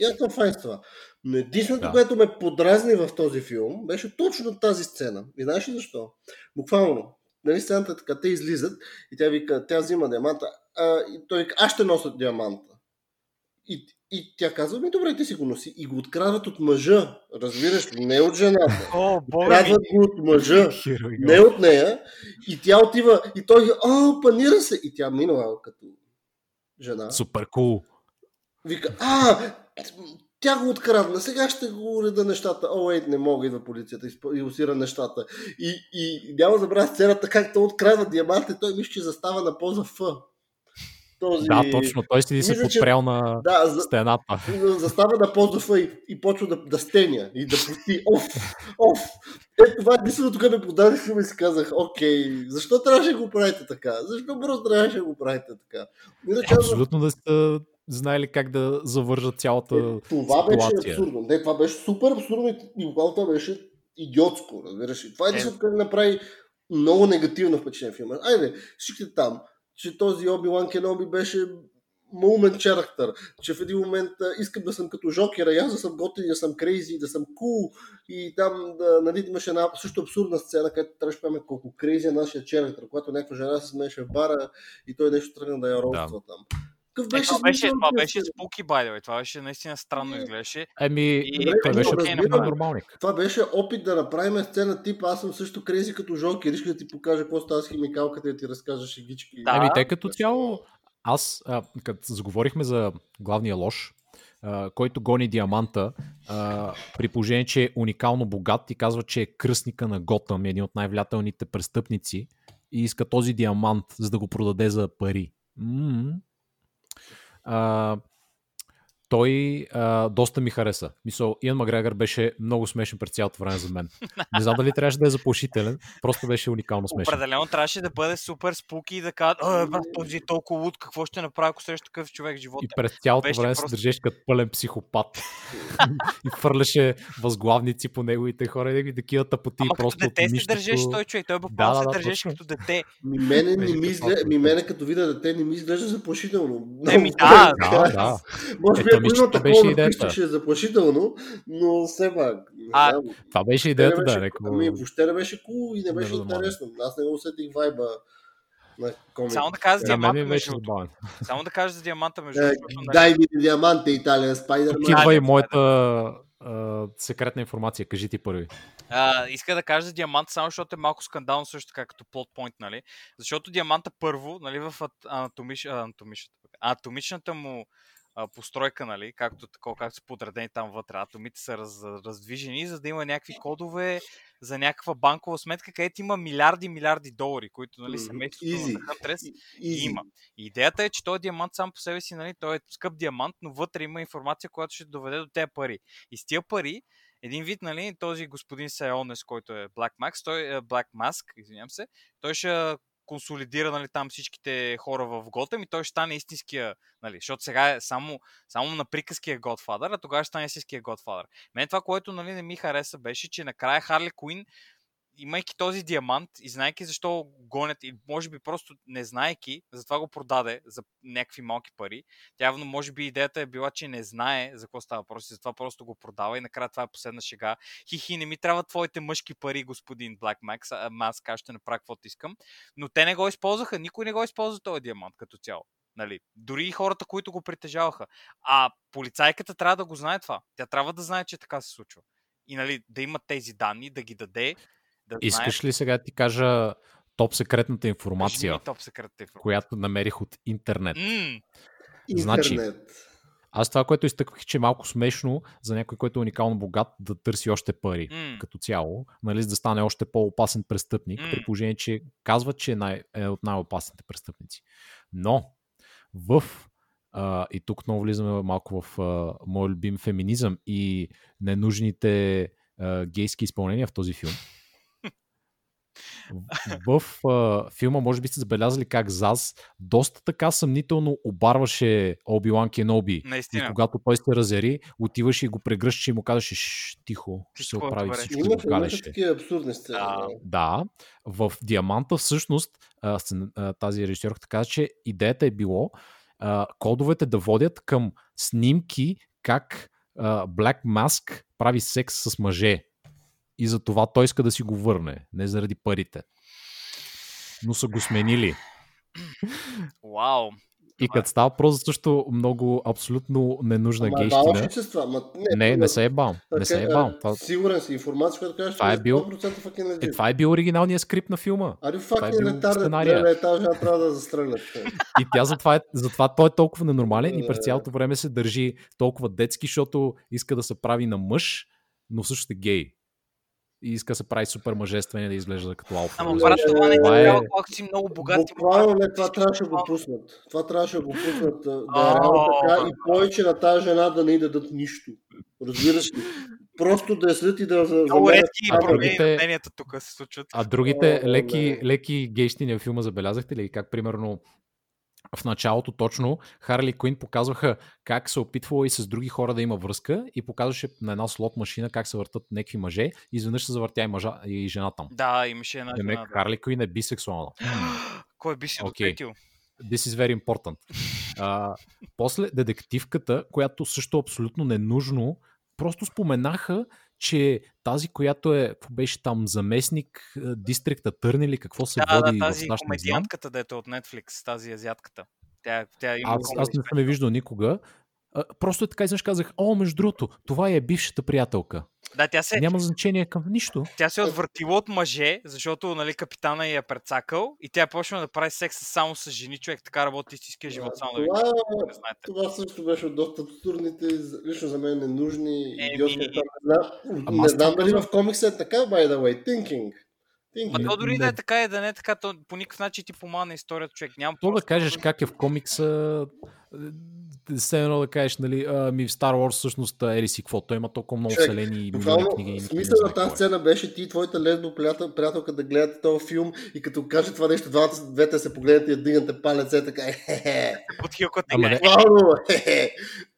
И аз съм файн с това. Но единственото, да. което ме подразни в този филм, беше точно тази сцена. И знаеш ли защо? Буквално, нали сцената така, те излизат и тя вика, тя взима диаманта, а, и той вика, аз ще нося диаманта. И, и тя казва, ми добре, ти си го носи. И го открадват от мъжа, разбираш ли, не от жената. О! Открадват го от мъжа, не от нея. И тя отива, и той, о, панира се. И тя минала като жена. Супер кул. Вика, а, тя го открадна, сега ще го уреда нещата. О, ей, не мога, идва полицията и усира нещата. И, и няма забравя сцената как той открадва диаманта и той мисля, че застава на поза Ф. Този... Да, точно. Той седи се Мисля, че- подпрял на Да, за, стената. застава на поза Ф и, и почва да, да стеня и да пусти. Оф, оф. Е, това единственото, което ме подаде филма и си казах, окей, защо трябваше да го правите така? Защо просто трябваше да го правите така? Иначе Абсолютно да сте знаели как да завържат цялата Е, Това беше ситуация. абсурдно. Не, това беше супер абсурдно и- и буквално това беше идиотско, разбираш ли. Това е единственото, което направи много негативно впечатление филма. Айде, всичките там, че този Оби-Лан Кеноби беше moment character, че в един момент а, искам да съм като Жокера, и аз да съм готин, да съм крейзи, да съм кул cool, и там да, нали, имаше една също абсурдна сцена, където трябваше да колко крейзи е нашия character, когато някаква жена се смееше в бара и той нещо тръгна да я роства там. Какъв Е, беше това беше, това на беше спуки, way. Това беше наистина странно Не. изглеждаше. Еми, И- той Добре, беше разбирам. нормалник. Това беше опит да направим сцена тип, аз съм също крези като Жокер, искаш да ти покажа какво става с химикалката и да ти разкажа шегички. Да. Ами, те като цяло, аз, а, като заговорихме за главния лош, който гони диаманта, при положение, че е уникално богат и казва, че е кръстника на Готъм, един от най-влиятелните престъпници и иска този диамант, за да го продаде за пари. М. А, той а, доста ми хареса. Мисъл, Иан Макгрегор беше много смешен през цялото време за мен. Не знам дали трябваше да е заплашителен, просто беше уникално смешен. Определено трябваше да бъде супер спуки и да кажат, а, брат, този е толкова луд, какво ще направи, ако срещу такъв човек в живота? И през цялото Беше време се просто- държеше като пълен психопат. и фърляше възглавници по неговите хора и такива тъпоти. Ама като просто от дете се нищото. държеше той човек, той буквално Да, да, се да, държеше като дете. Ми мене, не ми, като това, ми мене като видя дете не ми изглежда заплашително. Еми, Много да. Да, да. Може би Ето, ако има такова ще е заплашително, но все пак. А, знам. Това беше идеята да беше, е някакво... Ами, въобще не беше кул и не беше Да, да, да, интересно. Аз не го усетих вайба на комик. Само да кажа за мен диаманта, между другото. Само да кажа за диаманта, между Е, другото. нали, Дай ми диаманта, Италия, Спайдерман. Тук идва и моята а, секретна информация. Кажи ти първи. А, иска да кажа за диаманта, само защото е малко скандално също така като плот point, нали? Защото диаманта първо, нали, в ат- анатомиш, а, анатомичната, анатомичната му а, постройка, нали, както, такова, както са подредени там вътре, атомите са раз, раздвижени, за да има някакви кодове за някаква банкова сметка, където има милиарди, милиарди долари, които, нали, семейството Easy. на Хантрес има. И идеята е, че този диамант сам по себе си, нали, той е скъп диамант, но вътре има информация, която ще доведе до тези пари. И с тия пари, един вид, нали, този господин Сайонес, който е Black Max, той е Black Mask, извинявам се, той ще консолидира нали, там всичките хора в Готъм и той ще стане истинския, нали, защото сега е само, само на приказки е Godfather, а тогава ще стане истинския Godfather. Мен това, което нали, не ми хареса, беше, че накрая Харли Куин имайки този диамант и знайки защо го гонят, и може би просто не знайки, затова го продаде за някакви малки пари. Явно, може би идеята е била, че не знае за какво става въпрос и затова просто го продава и накрая това е последна шега. Хихи, не ми трябва твоите мъжки пари, господин Black Max, аз ще направя каквото искам. Но те не го използваха, никой не го използва този диамант като цяло. Нали? Дори и хората, които го притежаваха. А полицайката трябва да го знае това. Тя трябва да знае, че така се случва. И нали, да има тези данни, да ги даде, да Искаш ли сега да ти кажа топ секретната информация, топ секретната информация. която намерих от интернет? М, Значи, Интернет. Аз това, което изтъквах, че е малко смешно за някой, който е уникално богат, да търси още пари м, като цяло, нали, за да стане още по-опасен престъпник, М. при положение, че казва, че е, най- е от най-опасните престъпници. Но в а, и тук много влизаме малко в а, мой любим феминизъм и ненужните а, гейски изпълнения в този филм. В, в а, филма може би сте забелязали как Заз доста така съмнително обарваше Оби-Лан Кеноби. И Наистина. когато той се разяри, отиваше и го прегръщаше и му казваше, «Шш, тихо, ще се е оправи, добре». всичко Има, го имаше такива абсурдни сцени. Да. Да. В Диаманта всъщност тази режисьорка каза, че идеята е било а, кодовете да водят към снимки как а, Black Mask прави секс с мъже. И за това той иска да си го върне, не заради парите. но са го сменили. Вау. И като става просто също много абсолютно ненужна Ама гейщина. се с това? Ма, не, Не, не се е бал. Не се е бал. Това, Сигурен си, информация, която кажеш, Това е бил- 100% fucking legit. е, това е бил оригиналният скрипт на филма. You това е. Не, етажа трябва да застрелят. И тя затова, е, затова той е толкова ненормален и през Да. цялото време се държи толкова детски, защото иска да се прави на мъж, но също е гей. И иска да се прави супер мъжествен и да изглежда като алфа. Ама брат, това не ти това е- когато си много богат. Буквално не, това трябваше да го буквално- пуснат. Това трябваше да го пуснат. Да е така и повече на тази жена да не й дадат нищо. Разбираш ли? Просто да я следят и да за, Много редки промени мненията тук се случват. А другите леки, леки гейщини в филма забелязахте ли? Как примерно в началото точно Харли Куин показваха как се опитвала и с други хора да има връзка и показваше на една слот машина как се въртат някакви мъже и изведнъж се завъртя и, мъжа, и жена там. Да, имаше една жена. да. Харли Куин е бисексуална. Кой би Окей. досетил? This is very important. А, после детективката, която също абсолютно ненужно, просто споменаха, че тази, която е, беше там, заместник, е, дистрикта Търн или какво се Да, води да, в тази САЩ, не знам. комедиантката, дето е от Netflix, тази азиатката. Тя, тя има Аз, аз не съм я виждал никога. А, просто е така, изведнъж казах, о, между другото, това е бившата приятелка. Да, тя се, Няма значение към нищо. тя се е отвъртила от мъже, защото нали, капитана я е прецакал и тя е почнала да прави секс само с жени, човек така работи истинския живот, само да ви Това, не знаете. това също беше от доста абсурдните, лично за мен ненужни, идиотски. неща. Не знам, това дали в комикса е така, by the way. Thinking. Ма то дори да е така и да не е така, то по никакъв начин ти помага на историята, човек. Няма То да кажеш как е в комикса, е, все едно да кажеш, нали, а, ми в Star Wars всъщност е, ели си какво, той има толкова много Човек, вселени и Буквално, книги. смисъл на тази е. сцена беше ти и твоята лесбо приятел, приятелка да гледате този филм и като каже това нещо, двамата, двете се погледнете и я дигнете палец, е така, хе-хе. Под хилката Ама не,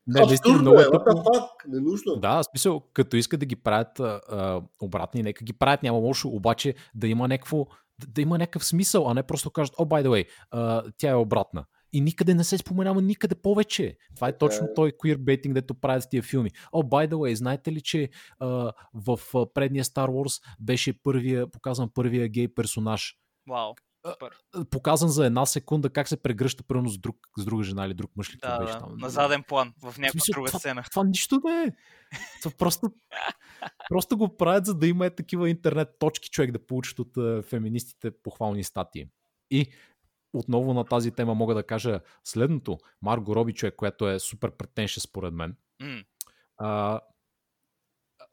не, наистина много е, е fuck, ненужно. Да, в смисъл, като искат да ги правят а, обратни, нека ги правят, няма лошо, обаче да има някакво, да, има някакъв смисъл, а не просто кажат, о, by the way, а, тя е обратна. И никъде не се споменава никъде повече. Това е точно е. той queerbaiting, дето правят тия филми. О, by the way, знаете ли, че а, в предния Star Wars беше първия, показан първия гей персонаж? Вау. Супер. Показан за една секунда как се прегръща примерно с, друг, с друга жена или друг мъж. ли, Да, беше да, там? на заден план, в някаква смисъл, друга това- сцена. Това нищо не е. Това просто, просто го правят, за да има е такива интернет точки човек да получат от е, феминистите похвални статии. И отново на тази тема мога да кажа следното. Марго Роби, човек, която е супер претеншен според мен, а,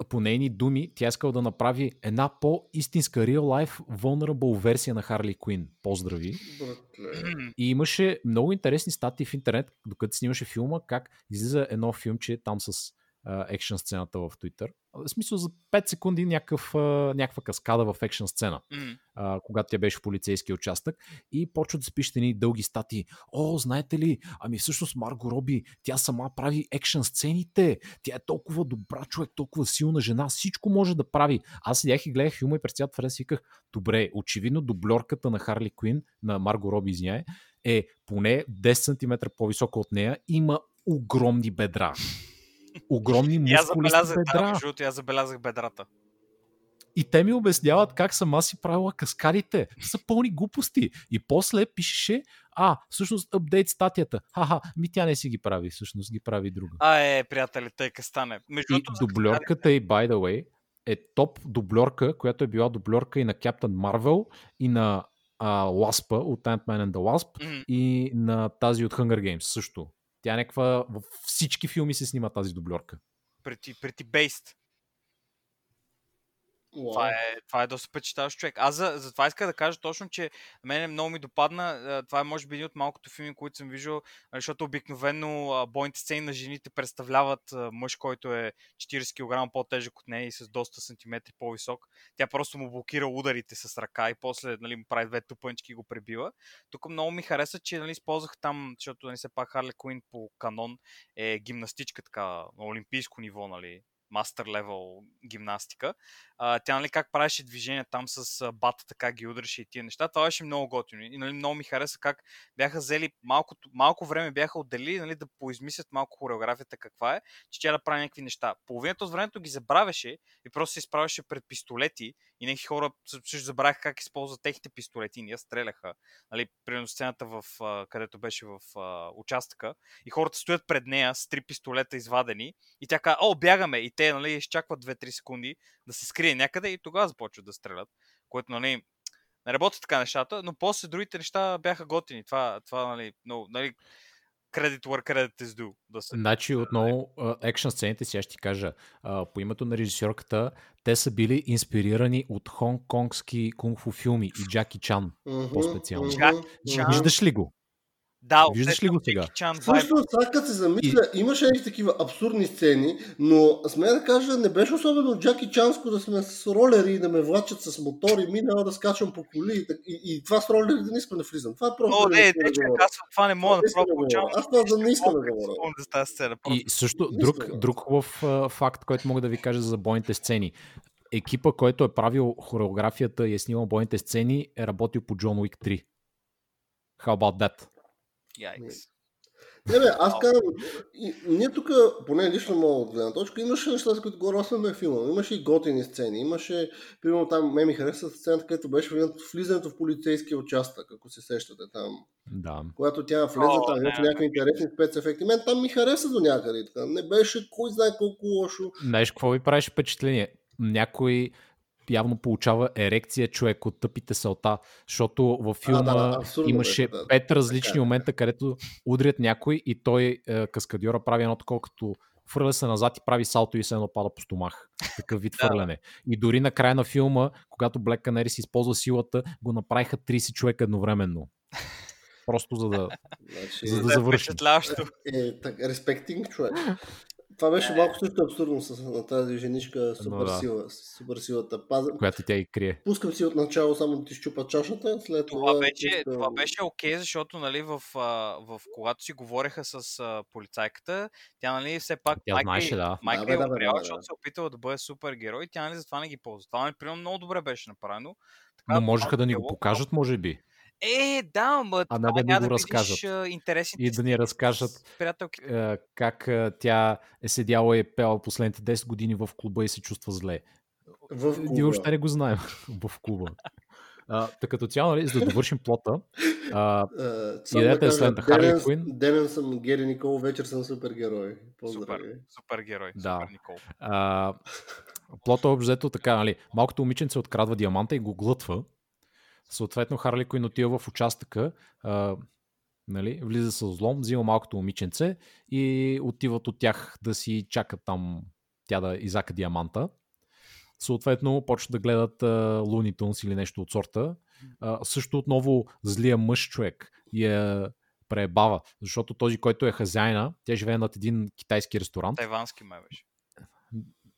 по нейни думи, тя искала да направи една по-истинска real life vulnerable версия на Харли Куин. Поздрави! Братле. И имаше много интересни статии в интернет, докато снимаше филма, как излиза едно филмче там с екшен сцената в Twitter. В смисъл за 5 секунди някакъв, някаква каскада в екшен сцена, М. а, когато тя беше в полицейския участък и почват да се пишат едни дълги статии. О, знаете ли, ами всъщност Марго Роби, тя сама прави екшен сцените, тя е толкова добра човек, толкова силна жена, всичко може да прави. Аз седях и гледах филма и през цялата време си виках, добре, очевидно дублерката на Харли Куин, на Марго Роби, извиняй, е поне 10 см по-висока от нея, има огромни бедра. Огромни И аз забелязах, да, аз забелязах бедрата. И те ми обясняват как сама си правила каскадите. Това са пълни глупости. И после пишеше, а, всъщност апдейт статията. Ха-ха, ми тя не си ги прави, всъщност ги прави друга. А, е, приятели, тъй стане. Между И дублерката и, by the way, е топ дублерка, която е била дублерка и на Captain Marvel, и на а, Ласпа от Ant-Man and the Wasp, М, и на тази от Hunger Games също. Тя е някаква... Във всички филми се снима тази дублерка. Pretty, pretty based. Уау. Това е, това е доста впечатляващ човек. Аз за, за това иска да кажа точно, че мен много ми допадна. Това е може би един от малкото филми, които съм виждал, защото обикновено бойните сцени на жените представляват мъж, който е 40 кг по-тежък от нея и с доста сантиметри по-висок. Тя просто му блокира ударите с ръка и после нали, му прави две тупънчки и го пребива. Тук много ми хареса, че нали, използвах там, защото нали, все пак Харли Куин по канон е гимнастичка така, на олимпийско ниво, нали, мастер левел гимнастика. Тя нали как правеше движения там с а, батата, как ги удреше и тия неща. Това беше много готино. И нали, много ми хареса как бяха взели малко, малко време бяха отделили нали, да поизмислят малко хореографията каква е, че тя да прави някакви неща. Половината от времето ги забравяше и просто се изправяше пред пистолети и някакви хора също забравяха как използват техните пистолети ние стреляха. Нали, примерно сцената, в, където беше в участъка и хората стоят пред нея с три пистолета извадени и тя казва, о, бягаме! И те нали, изчакват 2-3 секунди да се скрие някъде и тогава започват да стрелят. Което, нали, не работят така нещата, но после другите неща бяха готини. Това, това нали, но, нали, credit where credit is due. Да се... Значи отново екшн сцените, сега ще ти кажа, по името на режисьорката, те са били инспирирани от хонг-конгски кунг-фу филми и Джаки Чан по-специално. Джаки Чан. Виждаш ли го? Да, Виждаш ли го сега? Също, сега като се замисля, и... имаше някакви такива абсурдни сцени, но сме да кажа, не беше особено Джаки Чанско да сме с ролери и да ме влачат с мотори, минава да скачам по коли и, и, и това с ролери да не искам да влизам. Това е просто. О, не, не, не, да казва, това не мога да правя. Аз това да не искам да говоря. И също друг, друг хубав факт, който мога да ви кажа за бойните сцени екипа, който е правил хореографията и е снимал бойните сцени, е работил по Джон Уик 3. How about that? Yikes. Не, бе, аз казвам, ние тук, поне лично моя от гледна точка, имаше неща, за които говоря, аз ме филма. Имаше и готини сцени. Имаше, примерно там, ме ми хареса сцената, където беше влизането в полицейския участък, ако се сещате там. Да. Когато тя влезе там, имаше някакви интересни спецефекти. Мен там ми хареса до някъде. Така. Не беше кой знае колко лошо. Знаеш какво ви правиш впечатление? Някой явно получава ерекция човек от тъпите салта, защото във филма а, да, да, имаше да, пет различни така, момента, където удрят някой и той, е, каскадьора, прави едно такова, като фърля се назад и прави салто и се едно пада по стомах. Такъв вид фърляне. И дори на края на филма, когато Black Canary си използва силата, го направиха 30 човека едновременно. Просто за да, значи, за да. Е, е, респектинг човек. Това беше малко също абсурдно с на тази женичка супер, да. сила, супер силата. Паза... Която тя и крие. Пускам си от начало само да ти щупа чашата, след това... Това беше, пускам... това беше окей, защото нали, в, в, когато си говореха с а, полицайката, тя нали все пак тя майка, знаеше, да. майка да, е умряла, да, защото се опитала да бъде супер герой, тя нали затова не ги ползва. Това нали, примерно много добре беше направено. Така, Но можеха да ни го покажат, може би. Е, да, ма а не да го разкажат. И да ни разкажат приятелки. как тя е седяла и е пела последните 10 години в клуба и се чувства зле. В клуба. Ние още не го знаем в клуба. А, така като цяло, нали, за да довършим плота, а, uh, идеята е следната. Харли Куин. Денен съм Гери Никол, вечер съм супергерой. Супер, супергерой. Да. Супер Никол. А, плота обзето така, нали, малкото момиченце открадва диаманта и го глътва Съответно, Харли Куин отива в участъка, а, нали, влиза с злом, взима малкото момиченце и отиват от тях да си чакат там тя да изака диаманта. Съответно, почват да гледат Луни Тунс или нещо от сорта. А, също отново злия мъж човек я пребава, защото този, който е хазяйна, тя живее над един китайски ресторант. Тайвански май беше.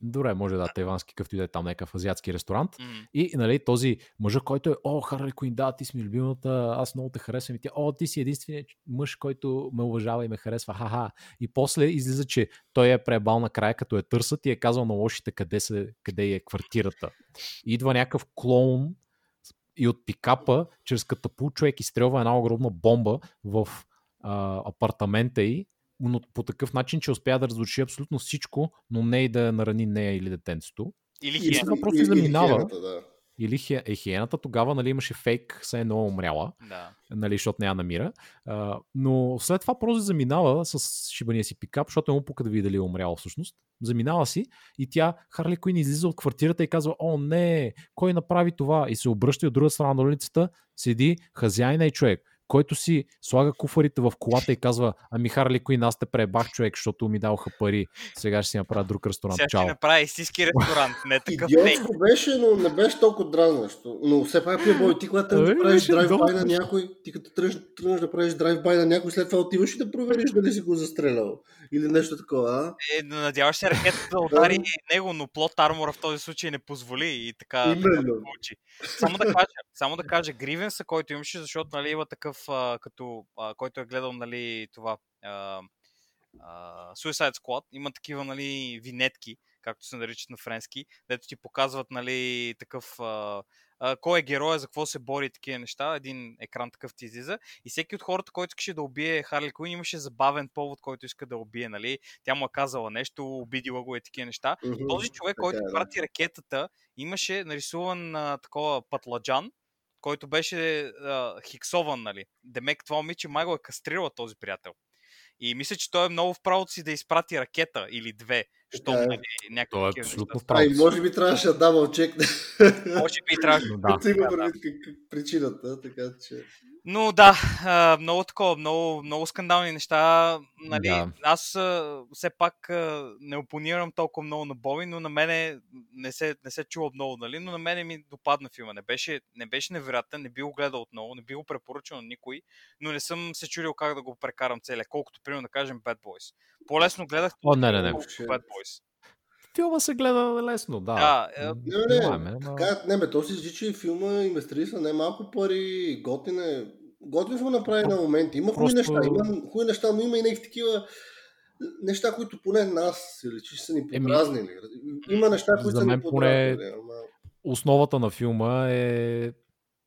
Добре, може да, тайвански, какъвто и да е там някакъв азиатски ресторант. Mm. И нали, този мъж, който е, о, Харли Куин, да, ти си ми любимата, аз много те харесвам. И тя, о, ти си единственият мъж, който ме уважава и ме харесва. Ха-ха. И после излиза, че той е пребал на края, като е търсът и е казал на лошите къде, се, къде е квартирата. И идва някакъв клоун и от пикапа, чрез катапул човек изстрелва една огромна бомба в а, апартамента й но по такъв начин, че успя да разруши абсолютно всичко, но не и да нарани нея или детенцето. Или хиената. И просто заминава. Хиената, да. Или хи, е, хиената тогава нали, имаше фейк, се едно умряла, да. нали, защото няма намира. А, но след това просто заминава с шибания си пикап, защото му пука да види дали е умряла всъщност. Заминава си и тя, Харли Куин, излиза от квартирата и казва, о не, кой направи това? И се обръща от друга страна на улицата, седи хазяйна и човек който си слага куфарите в колата и казва, ами Харли Куин, аз те пребах човек, защото ми даваха пари. Сега ще си направя друг ресторант. Сега Чао. ще направя истински ресторант, не такъв Идиотско беше, но не беше толкова дразнещо. Но все пак е бой, ти когато да правиш драйв-бай на някой, ти като тръгнеш да правиш драйв-бай на някой, след това отиваш и да провериш дали си го застрелял. Или нещо такова, а? Е, надяваш се ракета да удари него, но плот армора в този случай не позволи и така Именно. да получи. Само да кажа, само да кажа Гривенса, който имаше, защото нали, има такъв, а, като, а, който е гледал нали, това а, а, Suicide Squad, има такива нали, винетки, както се наричат на френски, дето ти показват, нали, такъв а, а, кой е героя, за какво се бори и такива неща. Един екран такъв ти излиза. И всеки от хората, който искаше да убие Харли Куин, имаше забавен повод, който иска да убие, нали? Тя му е казала нещо, обидила го и такива неща. Mm-hmm. Този човек, така, който да. прати ракетата, имаше нарисуван а, такова патладжан, който беше а, хиксован, нали? Демек това момиче май го е кастрила този приятел. И мисля, че той е много в правото си да изпрати ракета или две, що е. нали, някакви Той е абсолютно в правото си. може би трябваше да дабъл чек. Може би трябваше. да. да, да. причината, така че... Но да, много такова, много, много скандални неща. Нали, да. Аз все пак не опонирам толкова много на Боби, но на мене не се, не се чува много, нали? но на мене ми допадна филма. Не беше, не беше невероятен, не би го гледал отново, не би го препоръчал на никой, но не съм се чудил как да го прекарам целия, колкото примерно да кажем Bad Boys. По-лесно гледах О, не, не, не. Bad Boys филма се гледа лесно, да. да е... Не, не, не, ама... не, бе, то си звича и филма инвестири са не малко пари, готин е. Готин му направи на моменти. Има Просто... неща, има хуи неща, но има и някакви такива неща, които поне нас или че са ни подразнили. Има неща, които са ни подразнили. Ама... Основата на филма е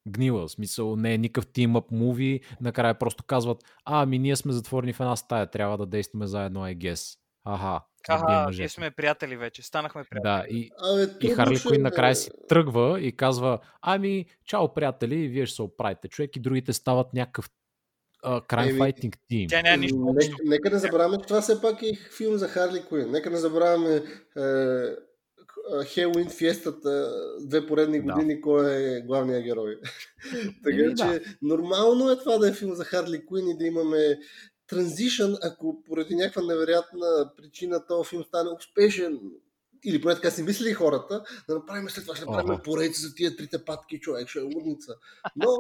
гнила. В смисъл не е никакъв team up movie. Накрая просто казват, а, ами ние сме затворени в една стая, трябва да действаме заедно, I guess. Аха, Ага, ние сме приятели вече, станахме приятели. Да, и, Абе, и Харли Куин накрая си тръгва и казва, ами, чао приятели, вие ще се оправите човек и другите стават някакъв крайм файтинг тим. Тя няма нищо нека, нека не забравяме, че това все пак е филм за Харли Куин. Нека не забравяме е, Хелуин фиестата, две поредни години, да. кой е главният герой. така че да. нормално е това да е филм за Харли Куин и да имаме транзишън, ако поради някаква невероятна причина този филм стане успешен, или поне така си мислили хората, да направим след това, ще направим ага. поредица за тия трите патки, човек, ще е лудница. Но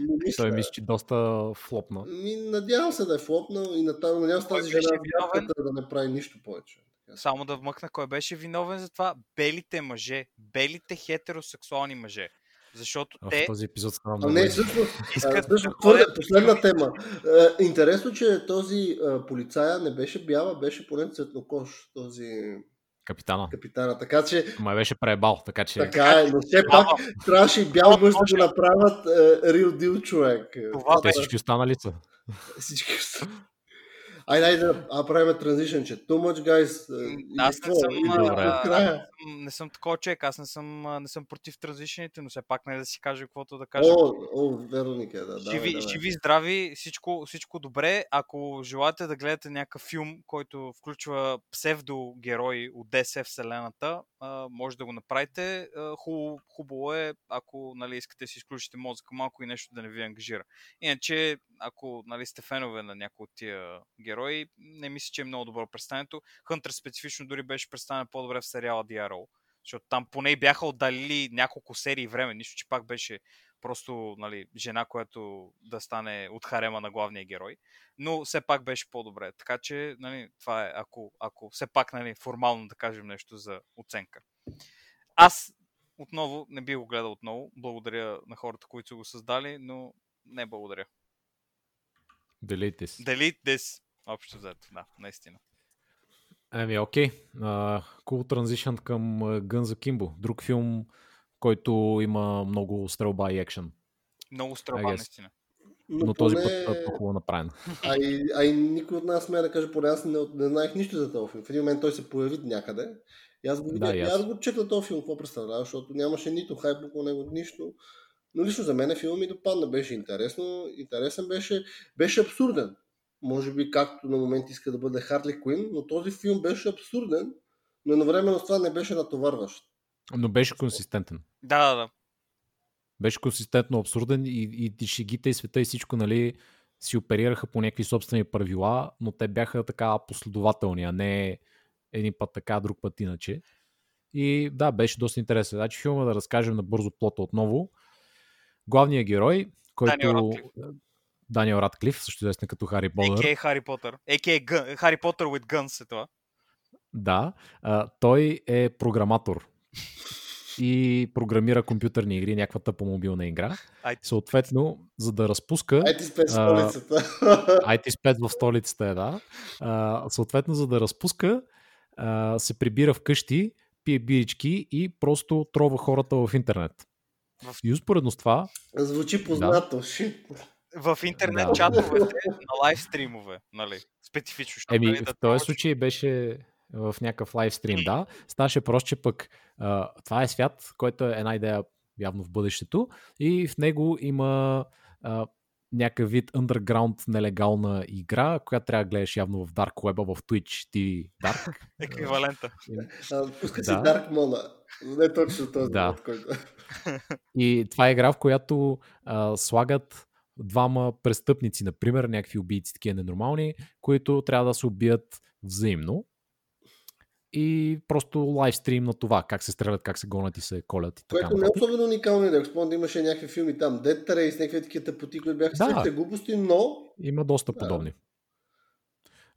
не мисля. Той мисли, че доста флопна. Ми, надявам се да е флопнал и надявам се тази жена да не прави нищо повече. Само да вмъкна кой беше виновен за това. Белите мъже. Белите хетеросексуални мъже. Защото в те... този епизод става много. Не, всъщност, всъщност твърде, последна тема. Интересно, че този полицая не беше бяла, беше поне цветнокош. Този Капитана. Капитана, така че... Май беше преебал, така че... Така е, но все пак трябваше и бял мъж да го направят Рил uh, Дил човек. Това Те всички останали са. Всички останали. Айде, айде да правим транзишън, че too much guys. Аз не съм, а, не съм такова човек, аз не съм, не съм против транзишените, но все пак не да си кажа каквото да кажа. О, о Вероника, да. Живи, давай, живи здрави, всичко, всичко добре. Ако желаете да гледате някакъв филм, който включва псевдогерои от DC вселената, може да го направите. Хубаво, хубаво е, ако нали, искате да си изключите мозъка малко и нещо да не ви ангажира. Иначе, ако нали, сте фенове на някои от тия герои, не мисля, че е много добро представенето. Хънтър специфично дори беше представен по-добре в сериала The Arrow, защото там поне бяха отдалили няколко серии време, нищо, че пак беше просто нали, жена, която да стане от харема на главния герой, но все пак беше по-добре. Така че нали, това е, ако, ако все пак нали, формално да кажем нещо за оценка. Аз отново не би го гледал отново. Благодаря на хората, които са го създали, но не благодаря. Delete this. Delete this. Общо взето, да, наистина. Еми, окей. Cool transition към Гънза Кимбо. Друг филм, който има много стрелба и екшен. Много стрелба, наистина. Но, Но този поне... път е по-хубаво направен. А и, а и никой от нас смея да каже, поне аз не, не знаех нищо за този филм. В един момент той се появи някъде. И аз го видях, да, и аз. аз го чекна този филм, какво представлява, защото нямаше нито хайп по него, нищо. Но лично за мен филм ми допадна, беше интересно, интересен беше, беше абсурден. Може би както на момент иска да бъде Харли Куин, но този филм беше абсурден, но едновременно с това не беше натоварващ. Но беше консистентен. Да, да, да. Беше консистентно абсурден и, и, и шегите и света и всичко, нали, си оперираха по някакви собствени правила, но те бяха така последователни, а не един път така, друг път иначе. И да, беше доста интересен. Значи филма да разкажем на бързо плота отново. Главният герой, който... Даниел Радклиф. Даниел Радклиф, също известен като Хари Потър. А.К. Хари Потър. А.К. Хари Потър with guns е това. Да, а, той е програматор и програмира компютърни игри, някаква тъпа мобилна игра. IT. Съответно, за да разпуска... IT-5 в столицата. IT-5 в столицата е, да. А, съответно, за да разпуска, а, се прибира вкъщи, пие бирички и просто трова хората в интернет. И успоредно с това... Звучи познато. Да. В интернет да. чатовете на лайв стримове, нали? Специфично. Еми, нали, да в този случай беше в някакъв лайвстрим, да. Ставаше просто, че пък а, това е свят, който е една идея явно в бъдещето и в него има а, някакъв вид underground нелегална игра, която трябва да гледаш явно в Dark Web, в Twitch ти Dark. Еквивалента. Пуска си. Dark Mola. Не точно този да. Който... И това е игра, в която а, слагат двама престъпници, например, някакви убийци, такива ненормални, които трябва да се убият взаимно и просто лайвстрим на това, как се стрелят, как се гонят и се колят. И така Което не е особено уникално, да спомням, да имаше някакви филми там, Dead Race, някакви такива тъпоти, които бяха да. същите глупости, но... Има доста да. подобни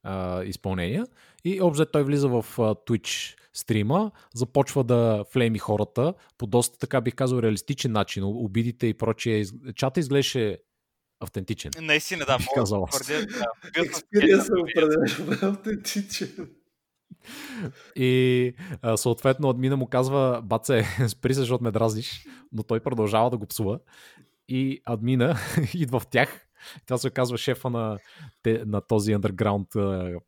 а, изпълнения. И обзе той влиза в а, Twitch стрима, започва да флейми хората по доста, така бих казал, реалистичен начин. Обидите и прочие. Чата изглеждаше автентичен. Наистина, да. Бих казал. Експириенсът е определено автентичен. И а, съответно админа му казва, баце, спри се, защото ме дразниш, но той продължава да го псува. И админа идва в тях. Това се казва шефа на, на този underground uh,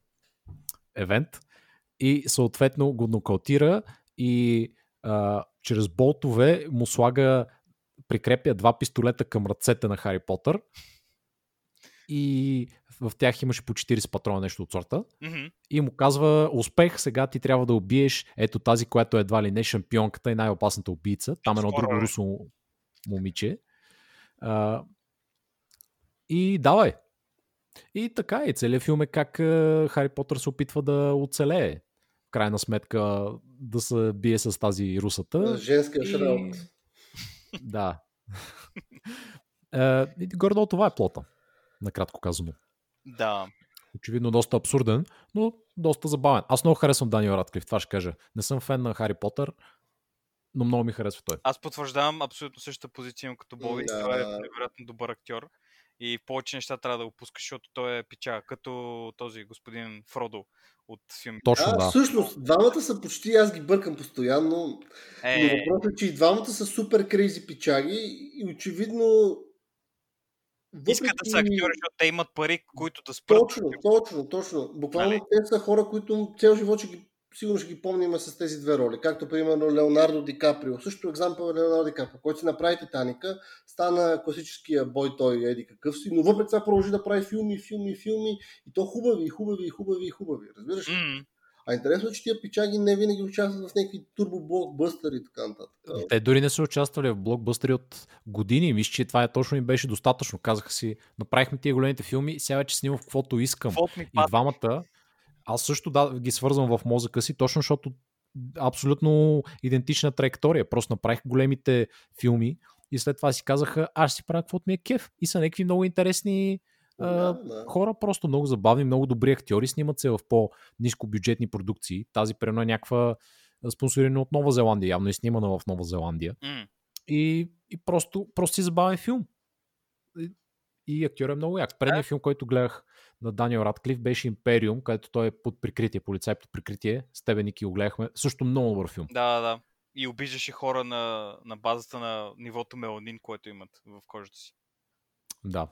евент. И съответно го нокаутира и а, чрез болтове му слага прикрепя два пистолета към ръцете на Хари Потър и в тях имаше по 40 патрона, нещо от сорта. Mm-hmm. И му казва, успех, сега ти трябва да убиеш ето тази, която е едва ли не шампионката и най-опасната убийца. Там е едно друго русо момиче. А, и давай. И така, и целият филм е как Хари Потър се опитва да оцелее. В крайна сметка да се бие с тази русата. Женска и... Да. гордо това е плота накратко казано. Да. Очевидно доста абсурден, но доста забавен. Аз много харесвам Даниел Радклиф, това ще кажа. Не съм фен на Хари Потър, но много ми харесва той. Аз потвърждавам абсолютно същата позиция като Боби. Да. Той е невероятно добър актьор и повече неща трябва да го пускаш, защото той е пича, като този господин Фродо от филми. Точно, да. да. Всъщност, двамата са почти, аз ги бъркам постоянно, е... но въпросът е, че и двамата са супер крейзи пичаги и очевидно въпреки... Искат да са актьори, защото те имат пари, които да спрат. Точно, точно, точно. Буквално нали? те са хора, които цял живот ще ги, сигурно ще ги помним с тези две роли. Както, примерно, Леонардо Ди Каприо. Също екзампъл е Леонардо Ди Каприо, който си направи Титаника, стана класическия бой той еди какъв си, но въпреки това продължи да прави филми, филми, филми и то хубави, хубави, хубави, хубави. Разбираш ли? Mm. А интересно е, че тия пичаги не винаги участват в някакви турбоблокбъстъри и така нататък. Те дори не са участвали в блокбъстъри от години. Мисля, че това е точно им беше достатъчно. Казаха си, направихме тия големите филми, сега вече снимам в каквото искам. И двамата, аз също да, ги свързвам в мозъка си, точно защото абсолютно идентична траектория. Просто направих големите филми и след това си казаха, аз си правя каквото ми е кеф. И са някакви много интересни да, да. хора просто много забавни, много добри актьори, снимат се в по-низко бюджетни продукции. Тази прено е някаква спонсорирана от Нова Зеландия, явно е снимана в Нова Зеландия. Mm. И, и просто, просто си забавен филм. И, и актьор е много як. Предният филм, който гледах на Даниел Радклиф беше Империум, където той е под прикритие, полицай под прикритие. С тебе, Ники, го гледахме. Също много добър филм. Да, да. И обиждаше хора на, на базата на нивото меланин, което имат в кожата си. Да,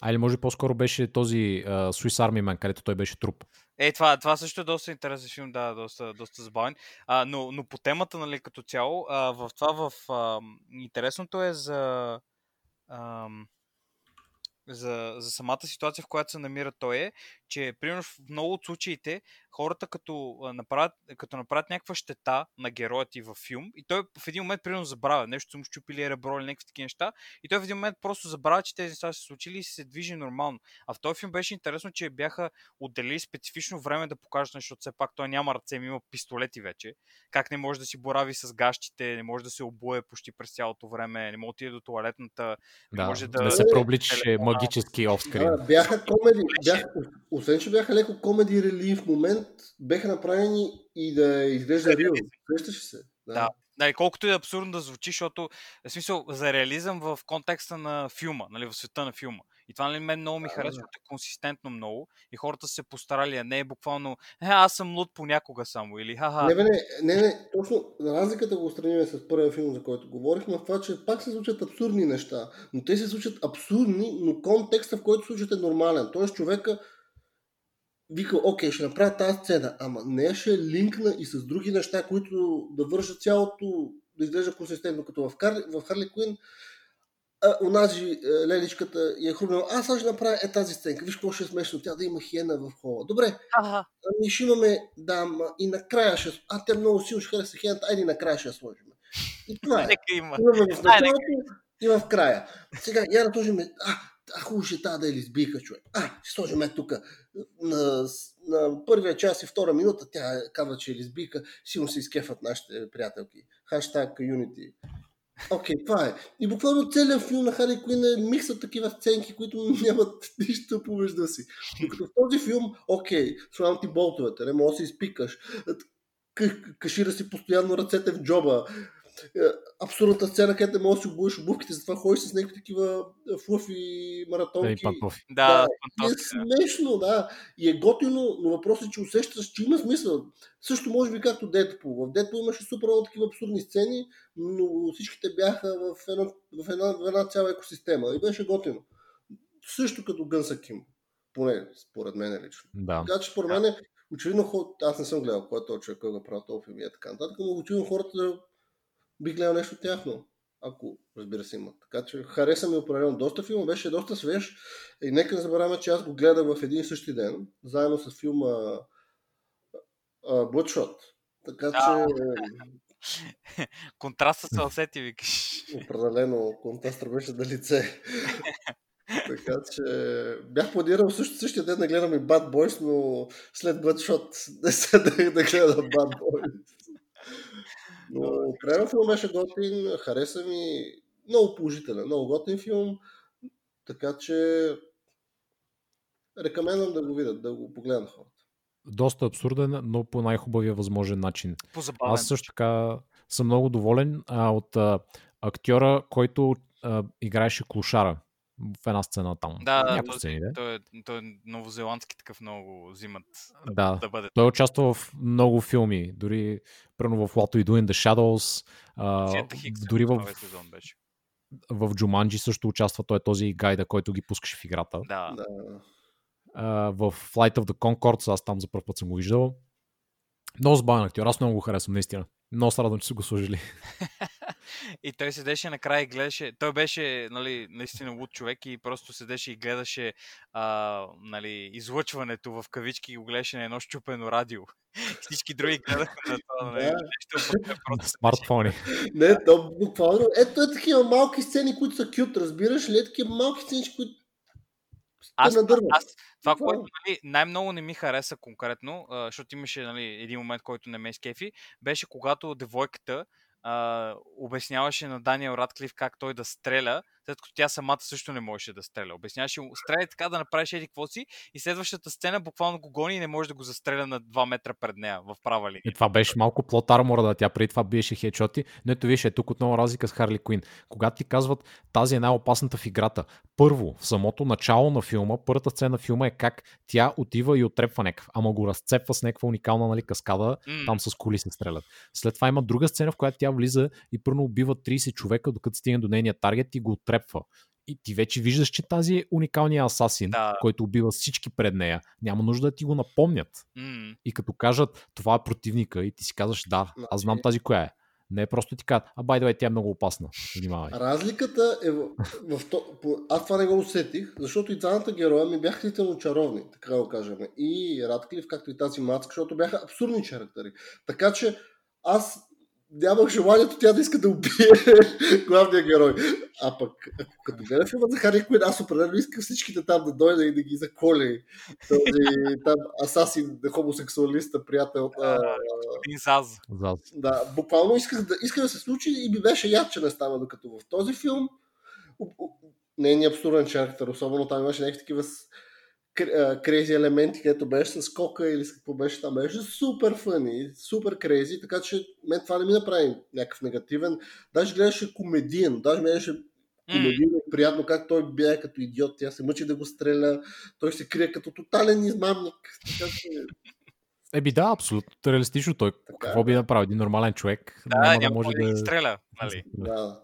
а или може по-скоро беше този uh, Swiss Army Man, където той беше труп. Е, това, това също е доста интересен филм, да, доста, доста забавен. А, но, но по темата, нали, като цяло, а, в това, в, а, интересното е за... А, за, за самата ситуация, в която се намира той е, че примерно в много от случаите хората като направят, като направят някаква щета на героя ти във филм и той в един момент примерно забравя, нещо му щупили ребро или някакви такива неща и той в един момент просто забравя, че тези неща са се случили и се движи нормално. А в този филм беше интересно, че бяха отделили специфично време да покажат, защото все пак той няма ръце, има пистолети вече. Как не може да си борави с гащите, не може да се обуе почти през цялото време, не може да отиде до туалетната, да, не може да... Не се пробличаше магически офскрин. Да, бяха комеди, бяха, освен, че бяха леко комеди релив момент, беха направени и да изглежда реал. Срещаш се. Да. да. Нали, колкото и абсурдно да звучи, защото в смисъл за реализъм в контекста на филма, нали, в света на филма. И това нали, мен много ми харесва, защото е консистентно много и хората са се постарали, а не е буквално е, аз съм луд понякога само или ха-ха. Не, не, не, не, точно разликата го устраним с първия филм, за който говорихме, в това, че пак се случват абсурдни неща, но те се случват абсурдни, но контекста, в който случват е нормален. Тоест човека вика, окей, ще направя тази сцена, ама не ще линкна и с други неща, които да вършат цялото, да изглежда консистентно, като в, Карли, в Харли Куин, онази е, леличката я е хрумнала, аз ще направя е тази сценка, виж какво ще е смешно, тя да има хиена в хола. Добре, ага. ами ще имаме, да, и накрая ще, а те много силно ще хареса хиената, айде накрая ще я сложим. И това е. Нека има. Имаме в началото и в края. Сега, я да сложим, а, а хубаво ще тази да е лесбийка, човек. А, ще сложим тук. На, на първия час и втора минута тя казва, че е лесбийка. Сигурно се изкефат нашите приятелки. Хаштаг Unity. Окей, okay, това е. И буквално целият филм на Хари Куин е микс от такива сценки, които нямат нищо помежду си. Докато в този филм, окей, okay, слагам ти болтовете, не можеш да се изпикаш, кашира си постоянно ръцете в джоба, е, абсурдната сцена, където не можеш да си обуеш обувките, затова ходиш с някакви такива е, флуфи маратонки. Да, да е смешно, да. И е готино, но въпросът е, че усещаш, че има смисъл. Също може би както Дедпул. В Дедпул имаше супер много такива абсурдни сцени, но всичките бяха в една, в една, в една цяла екосистема. И беше готино. Също като Гънса Ким. Поне според мен лично. Да. Така че според мен очевидно, аз не съм гледал кой е този човек, кой го прави този филм и така нататък, но очевидно хората бих гледал нещо тяхно, ако разбира се имат. Така че хареса ми определено доста филма, беше доста свеж и нека не забравяме, че аз го гледах в един и същи ден, заедно с филма Bloodshot. Така че... Контраста се усети, викаш. Определено, контраста беше на лице. така че бях планирал също същия ден да гледам и Bad Boys, но след Bloodshot не се да, да гледам Bad Boys. Но крайно филм беше готин, хареса ми, много положителен, много готин филм, така че рекомендвам да го видят, да го погледнат хората. Доста абсурден, но по най-хубавия възможен начин. По-забавен. Аз също така съм много доволен а, от а, актьора, който а, играеше клушара в една сцена там. Да, да той, сцени, да? Той, е, той е новозеландски такъв много взимат да, да бъде. Той участва в много филми, дори прено в What We Do in the Shadows, а, Хикс, дори в, беше. в Джуманджи също участва, той е този гайда, който ги пускаше в играта. Да. да. А, в Flight of the Concords, аз там за първ път съм го виждал. Много забавен актьор, аз много го харесвам, наистина. Много се радвам, че са го сложили. и той седеше накрая и гледаше. Той беше нали, наистина луд човек и просто седеше и гледаше а, нали, излъчването в кавички и го гледаше на едно щупено радио. Всички други гледаха на това нали, нещо. Просто смартфони. Не, то буквално. Ето е такива малки сцени, които са кют, разбираш ли? Е такива малки сцени, които аз, аз, това, което нали, най-много не ми хареса конкретно, а, защото имаше нали, един момент, който не ме изкефи, беше когато девойката обясняваше на Даниел Радклиф как той да стреля, след като тя самата също не можеше да стреля. Обясняваше му, стреляй така да направиш еди какво си и следващата сцена буквално го гони и не може да го застреля на 2 метра пред нея в права линия. И това беше малко плот армора, да тя преди това биеше хедшоти, но ето виж, е тук отново разлика с Харли Куин. Когато ти казват тази е най-опасната в играта, първо, в самото начало на филма, първата сцена на филма е как тя отива и отрепва някакъв, ама го разцепва с някаква уникална нали, каскада, mm. там с коли се стрелят. След това има друга сцена, в която тя влиза и първо убива 30 човека, докато стигне до нейния таргет и го отрепва и ти вече виждаш, че тази е уникалният асасин, да. който убива всички пред нея. Няма нужда да ти го напомнят. Mm. И като кажат, това е противника и ти си казваш, да, аз знам тази коя е. Не е просто ти казват, а бай, тя е много опасна. Внимавай. Разликата е в, в, то, аз това не го усетих, защото и двамата героя ми бяха действително чаровни, така да го кажем. И Радклиф, както и тази Мацка, защото бяха абсурдни характери. Така че аз нямах желанието тя да иска да убие главния герой. А пък, като гледа филма за Хари Куин, аз определено искам всичките там да дойда и да ги заколи. Този там асасин, хомосексуалиста, приятел. Господин Заз. Да, буквално исках да, исках да се случи и ми беше яд, че не става, докато в този филм нейният абсурден характер, особено там имаше някакви такива крези елементи, където беше с кока или с какво беше там, беше супер фъни, супер крези, така че мен това не ми направи някакъв негативен. Даже гледаше комедиен, даже ми беше комедийно и приятно как той бяга като идиот, тя се мъчи да го стреля, той се крие като тотален измамник. Така че... Еби да, абсолютно реалистично. Той така, какво би направил? Един нормален човек. Да, няма, няма може да, да стреля. Нали? Да.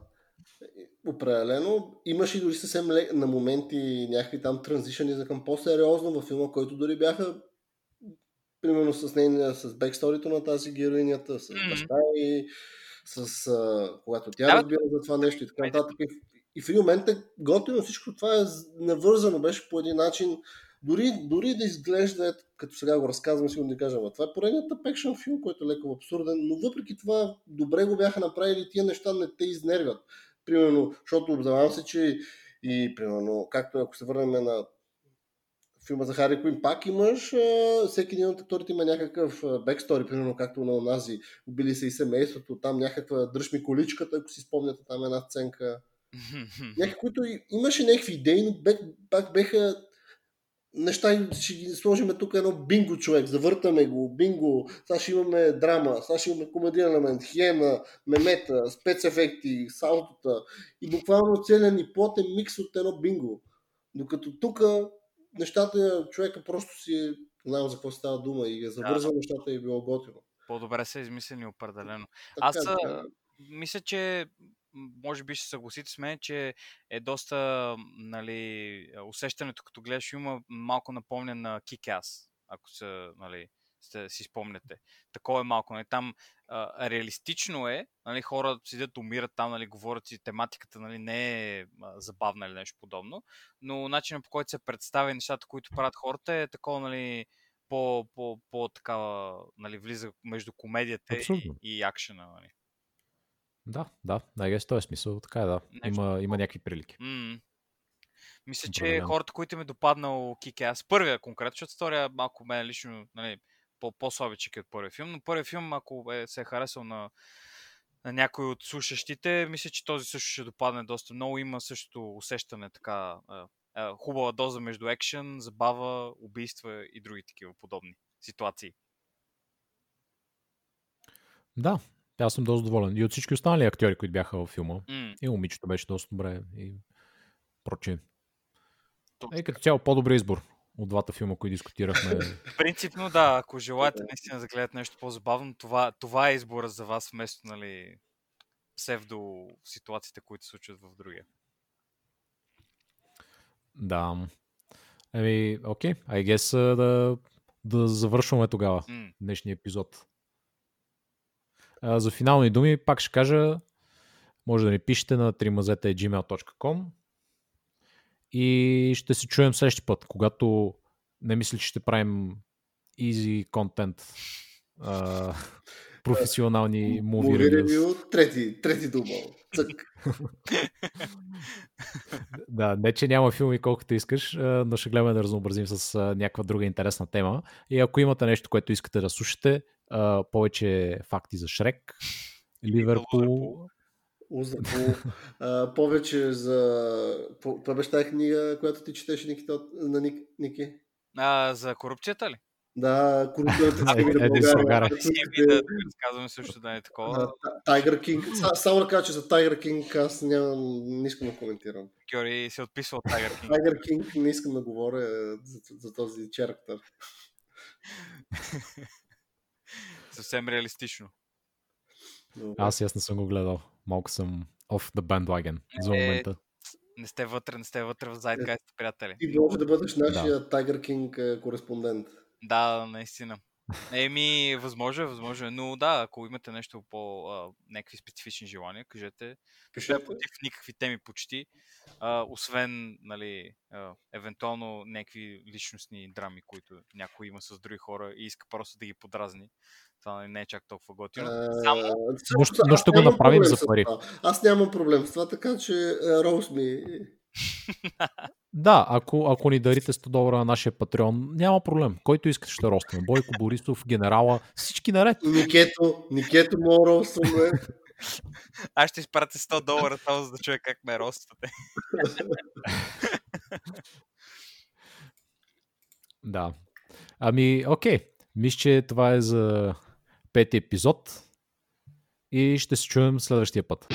Определено. Имаше дори съвсем лек, на моменти някакви там транзишъни за към по-сериозно във филма, който дори бяха примерно с нейния, с бексторито на тази героинята, с mm-hmm. баща и с, а, когато тя да, разбира за това нещо и така нататък. И, и в един момент е готино всичко това е навързано, беше по един начин, дори, дори да изглежда, като сега го разказвам, сигурно да кажа, това е поредният пекшен филм, който е леко абсурден, но въпреки това добре го бяха направили, тия неща не те изнервят. Примерно, защото обзавам се, че и примерно, както ако се върнем на филма за Хари Куин пак имаш, а, всеки един от акторите има някакъв бекстори, примерно както на онази, убили се и семейството, там някаква дръж ми количката, ако си спомняте, там една сценка. Някакви, които имаше някакви идеи, но пак беха неща, ще ги сложим тук едно бинго човек, завъртаме го, бинго, сега ще имаме драма, сега ще имаме комедиен елемент, хиена, мемета, спецефекти, саутота и буквално целият ни плотен микс от едно бинго. Докато тук нещата, човека просто си знам за какво става дума и е завързал да. нещата и е било готино. По-добре са измислени определено. Така, Аз така. мисля, че може би ще съгласите с мен, че е доста нали, усещането, като гледаш филма, малко напомня на Kick-Ass, ако са, нали, сте, си спомняте. Такова е малко. Нали, там а, реалистично е, нали, хора седят, умират там, нали, говорят си, тематиката нали, не е а, забавна или нещо подобно, но начинът по който се представя нещата, които правят хората е такова, нали, по, по, по такава, нали, влиза между комедията и, и акшена. Нали. Да, да, най в този смисъл, така е, да. Има, има някакви прилики. Mm. Мисля, че хората, които ми е допаднал Кикеас, първия конкретно, защото втория малко мен лично нали, по-слабичък е от първия филм, но първият филм, ако е, се е харесал на, на някой от слушащите, мисля, че този също ще допадне доста много. Има също усещане така хубава доза между екшен, забава, убийства и други такива подобни ситуации. Да, аз съм доста доволен. И от всички останали актьори, които бяха във филма. Mm. И момичето беше доста добре. И прочие. Е, като цяло по-добър избор от двата филма, които дискутирахме. Принципно да, ако желаете наистина да гледате нещо по-забавно, това, това е избора за вас вместо нали, псевдо ситуациите, които се случват в другия. Да. Еми, окей, okay. I guess да, да завършваме тогава mm. днешния епизод. А, за финални думи пак ще кажа, може да ни пишете на trimazeta.gmail.com и ще се чуем следващия път, когато не мисля, че ще правим easy контент. професионални муви ревю. Трети, трети дубъл. да, не че няма филми колкото искаш, но ще гледаме да разнообразим с някаква друга интересна тема. И ако имате нещо, което искате да слушате, повече факти за Шрек, Ливърпул, Узапул. а, повече за... Това беше тази книга, която ти четеше Никита, на Ник, Ники? А, за корупцията ли? Да, корупцията схеми на България. Схеми да разказваме също да е такова. Тайгър Кинг. Само да кажа, че за Тайгър Кинг аз нямам, не искам да коментирам. Кьори се отписва от Тайгър Кинг. Тайгър Кинг не искам да говоря за, за този черактер. Съвсем реалистично. Аз аз не съм го гледал малко съм off the bandwagon за е, момента. Е, не сте вътре, не сте вътре в Zeitgeist, приятели. Ти може да бъдеш нашия да. Tiger King кореспондент. Да, наистина. Еми, възможно е, възможно е. Но да, ако имате нещо по а, някакви специфични желания, кажете. Пишете против никакви теми почти. А, освен, нали, а, евентуално някакви личностни драми, които някой има с други хора и иска просто да ги подразни. Това не е чак толкова готино. Само... Но, ще, но ще го направим за пари. Аз нямам проблем с това, така че Роуз ми... Да, ако, ако ни дарите 100 долара на нашия патреон, няма проблем. Който искате ще ростаме. Бойко Борисов, генерала, всички наред. Никето, Никето му ростваме. Аз ще изпратя 100 долара само за да чуя как ме роствате. да. Ами, окей. Мисля, че това е за пети епизод и ще се чуем следващия път.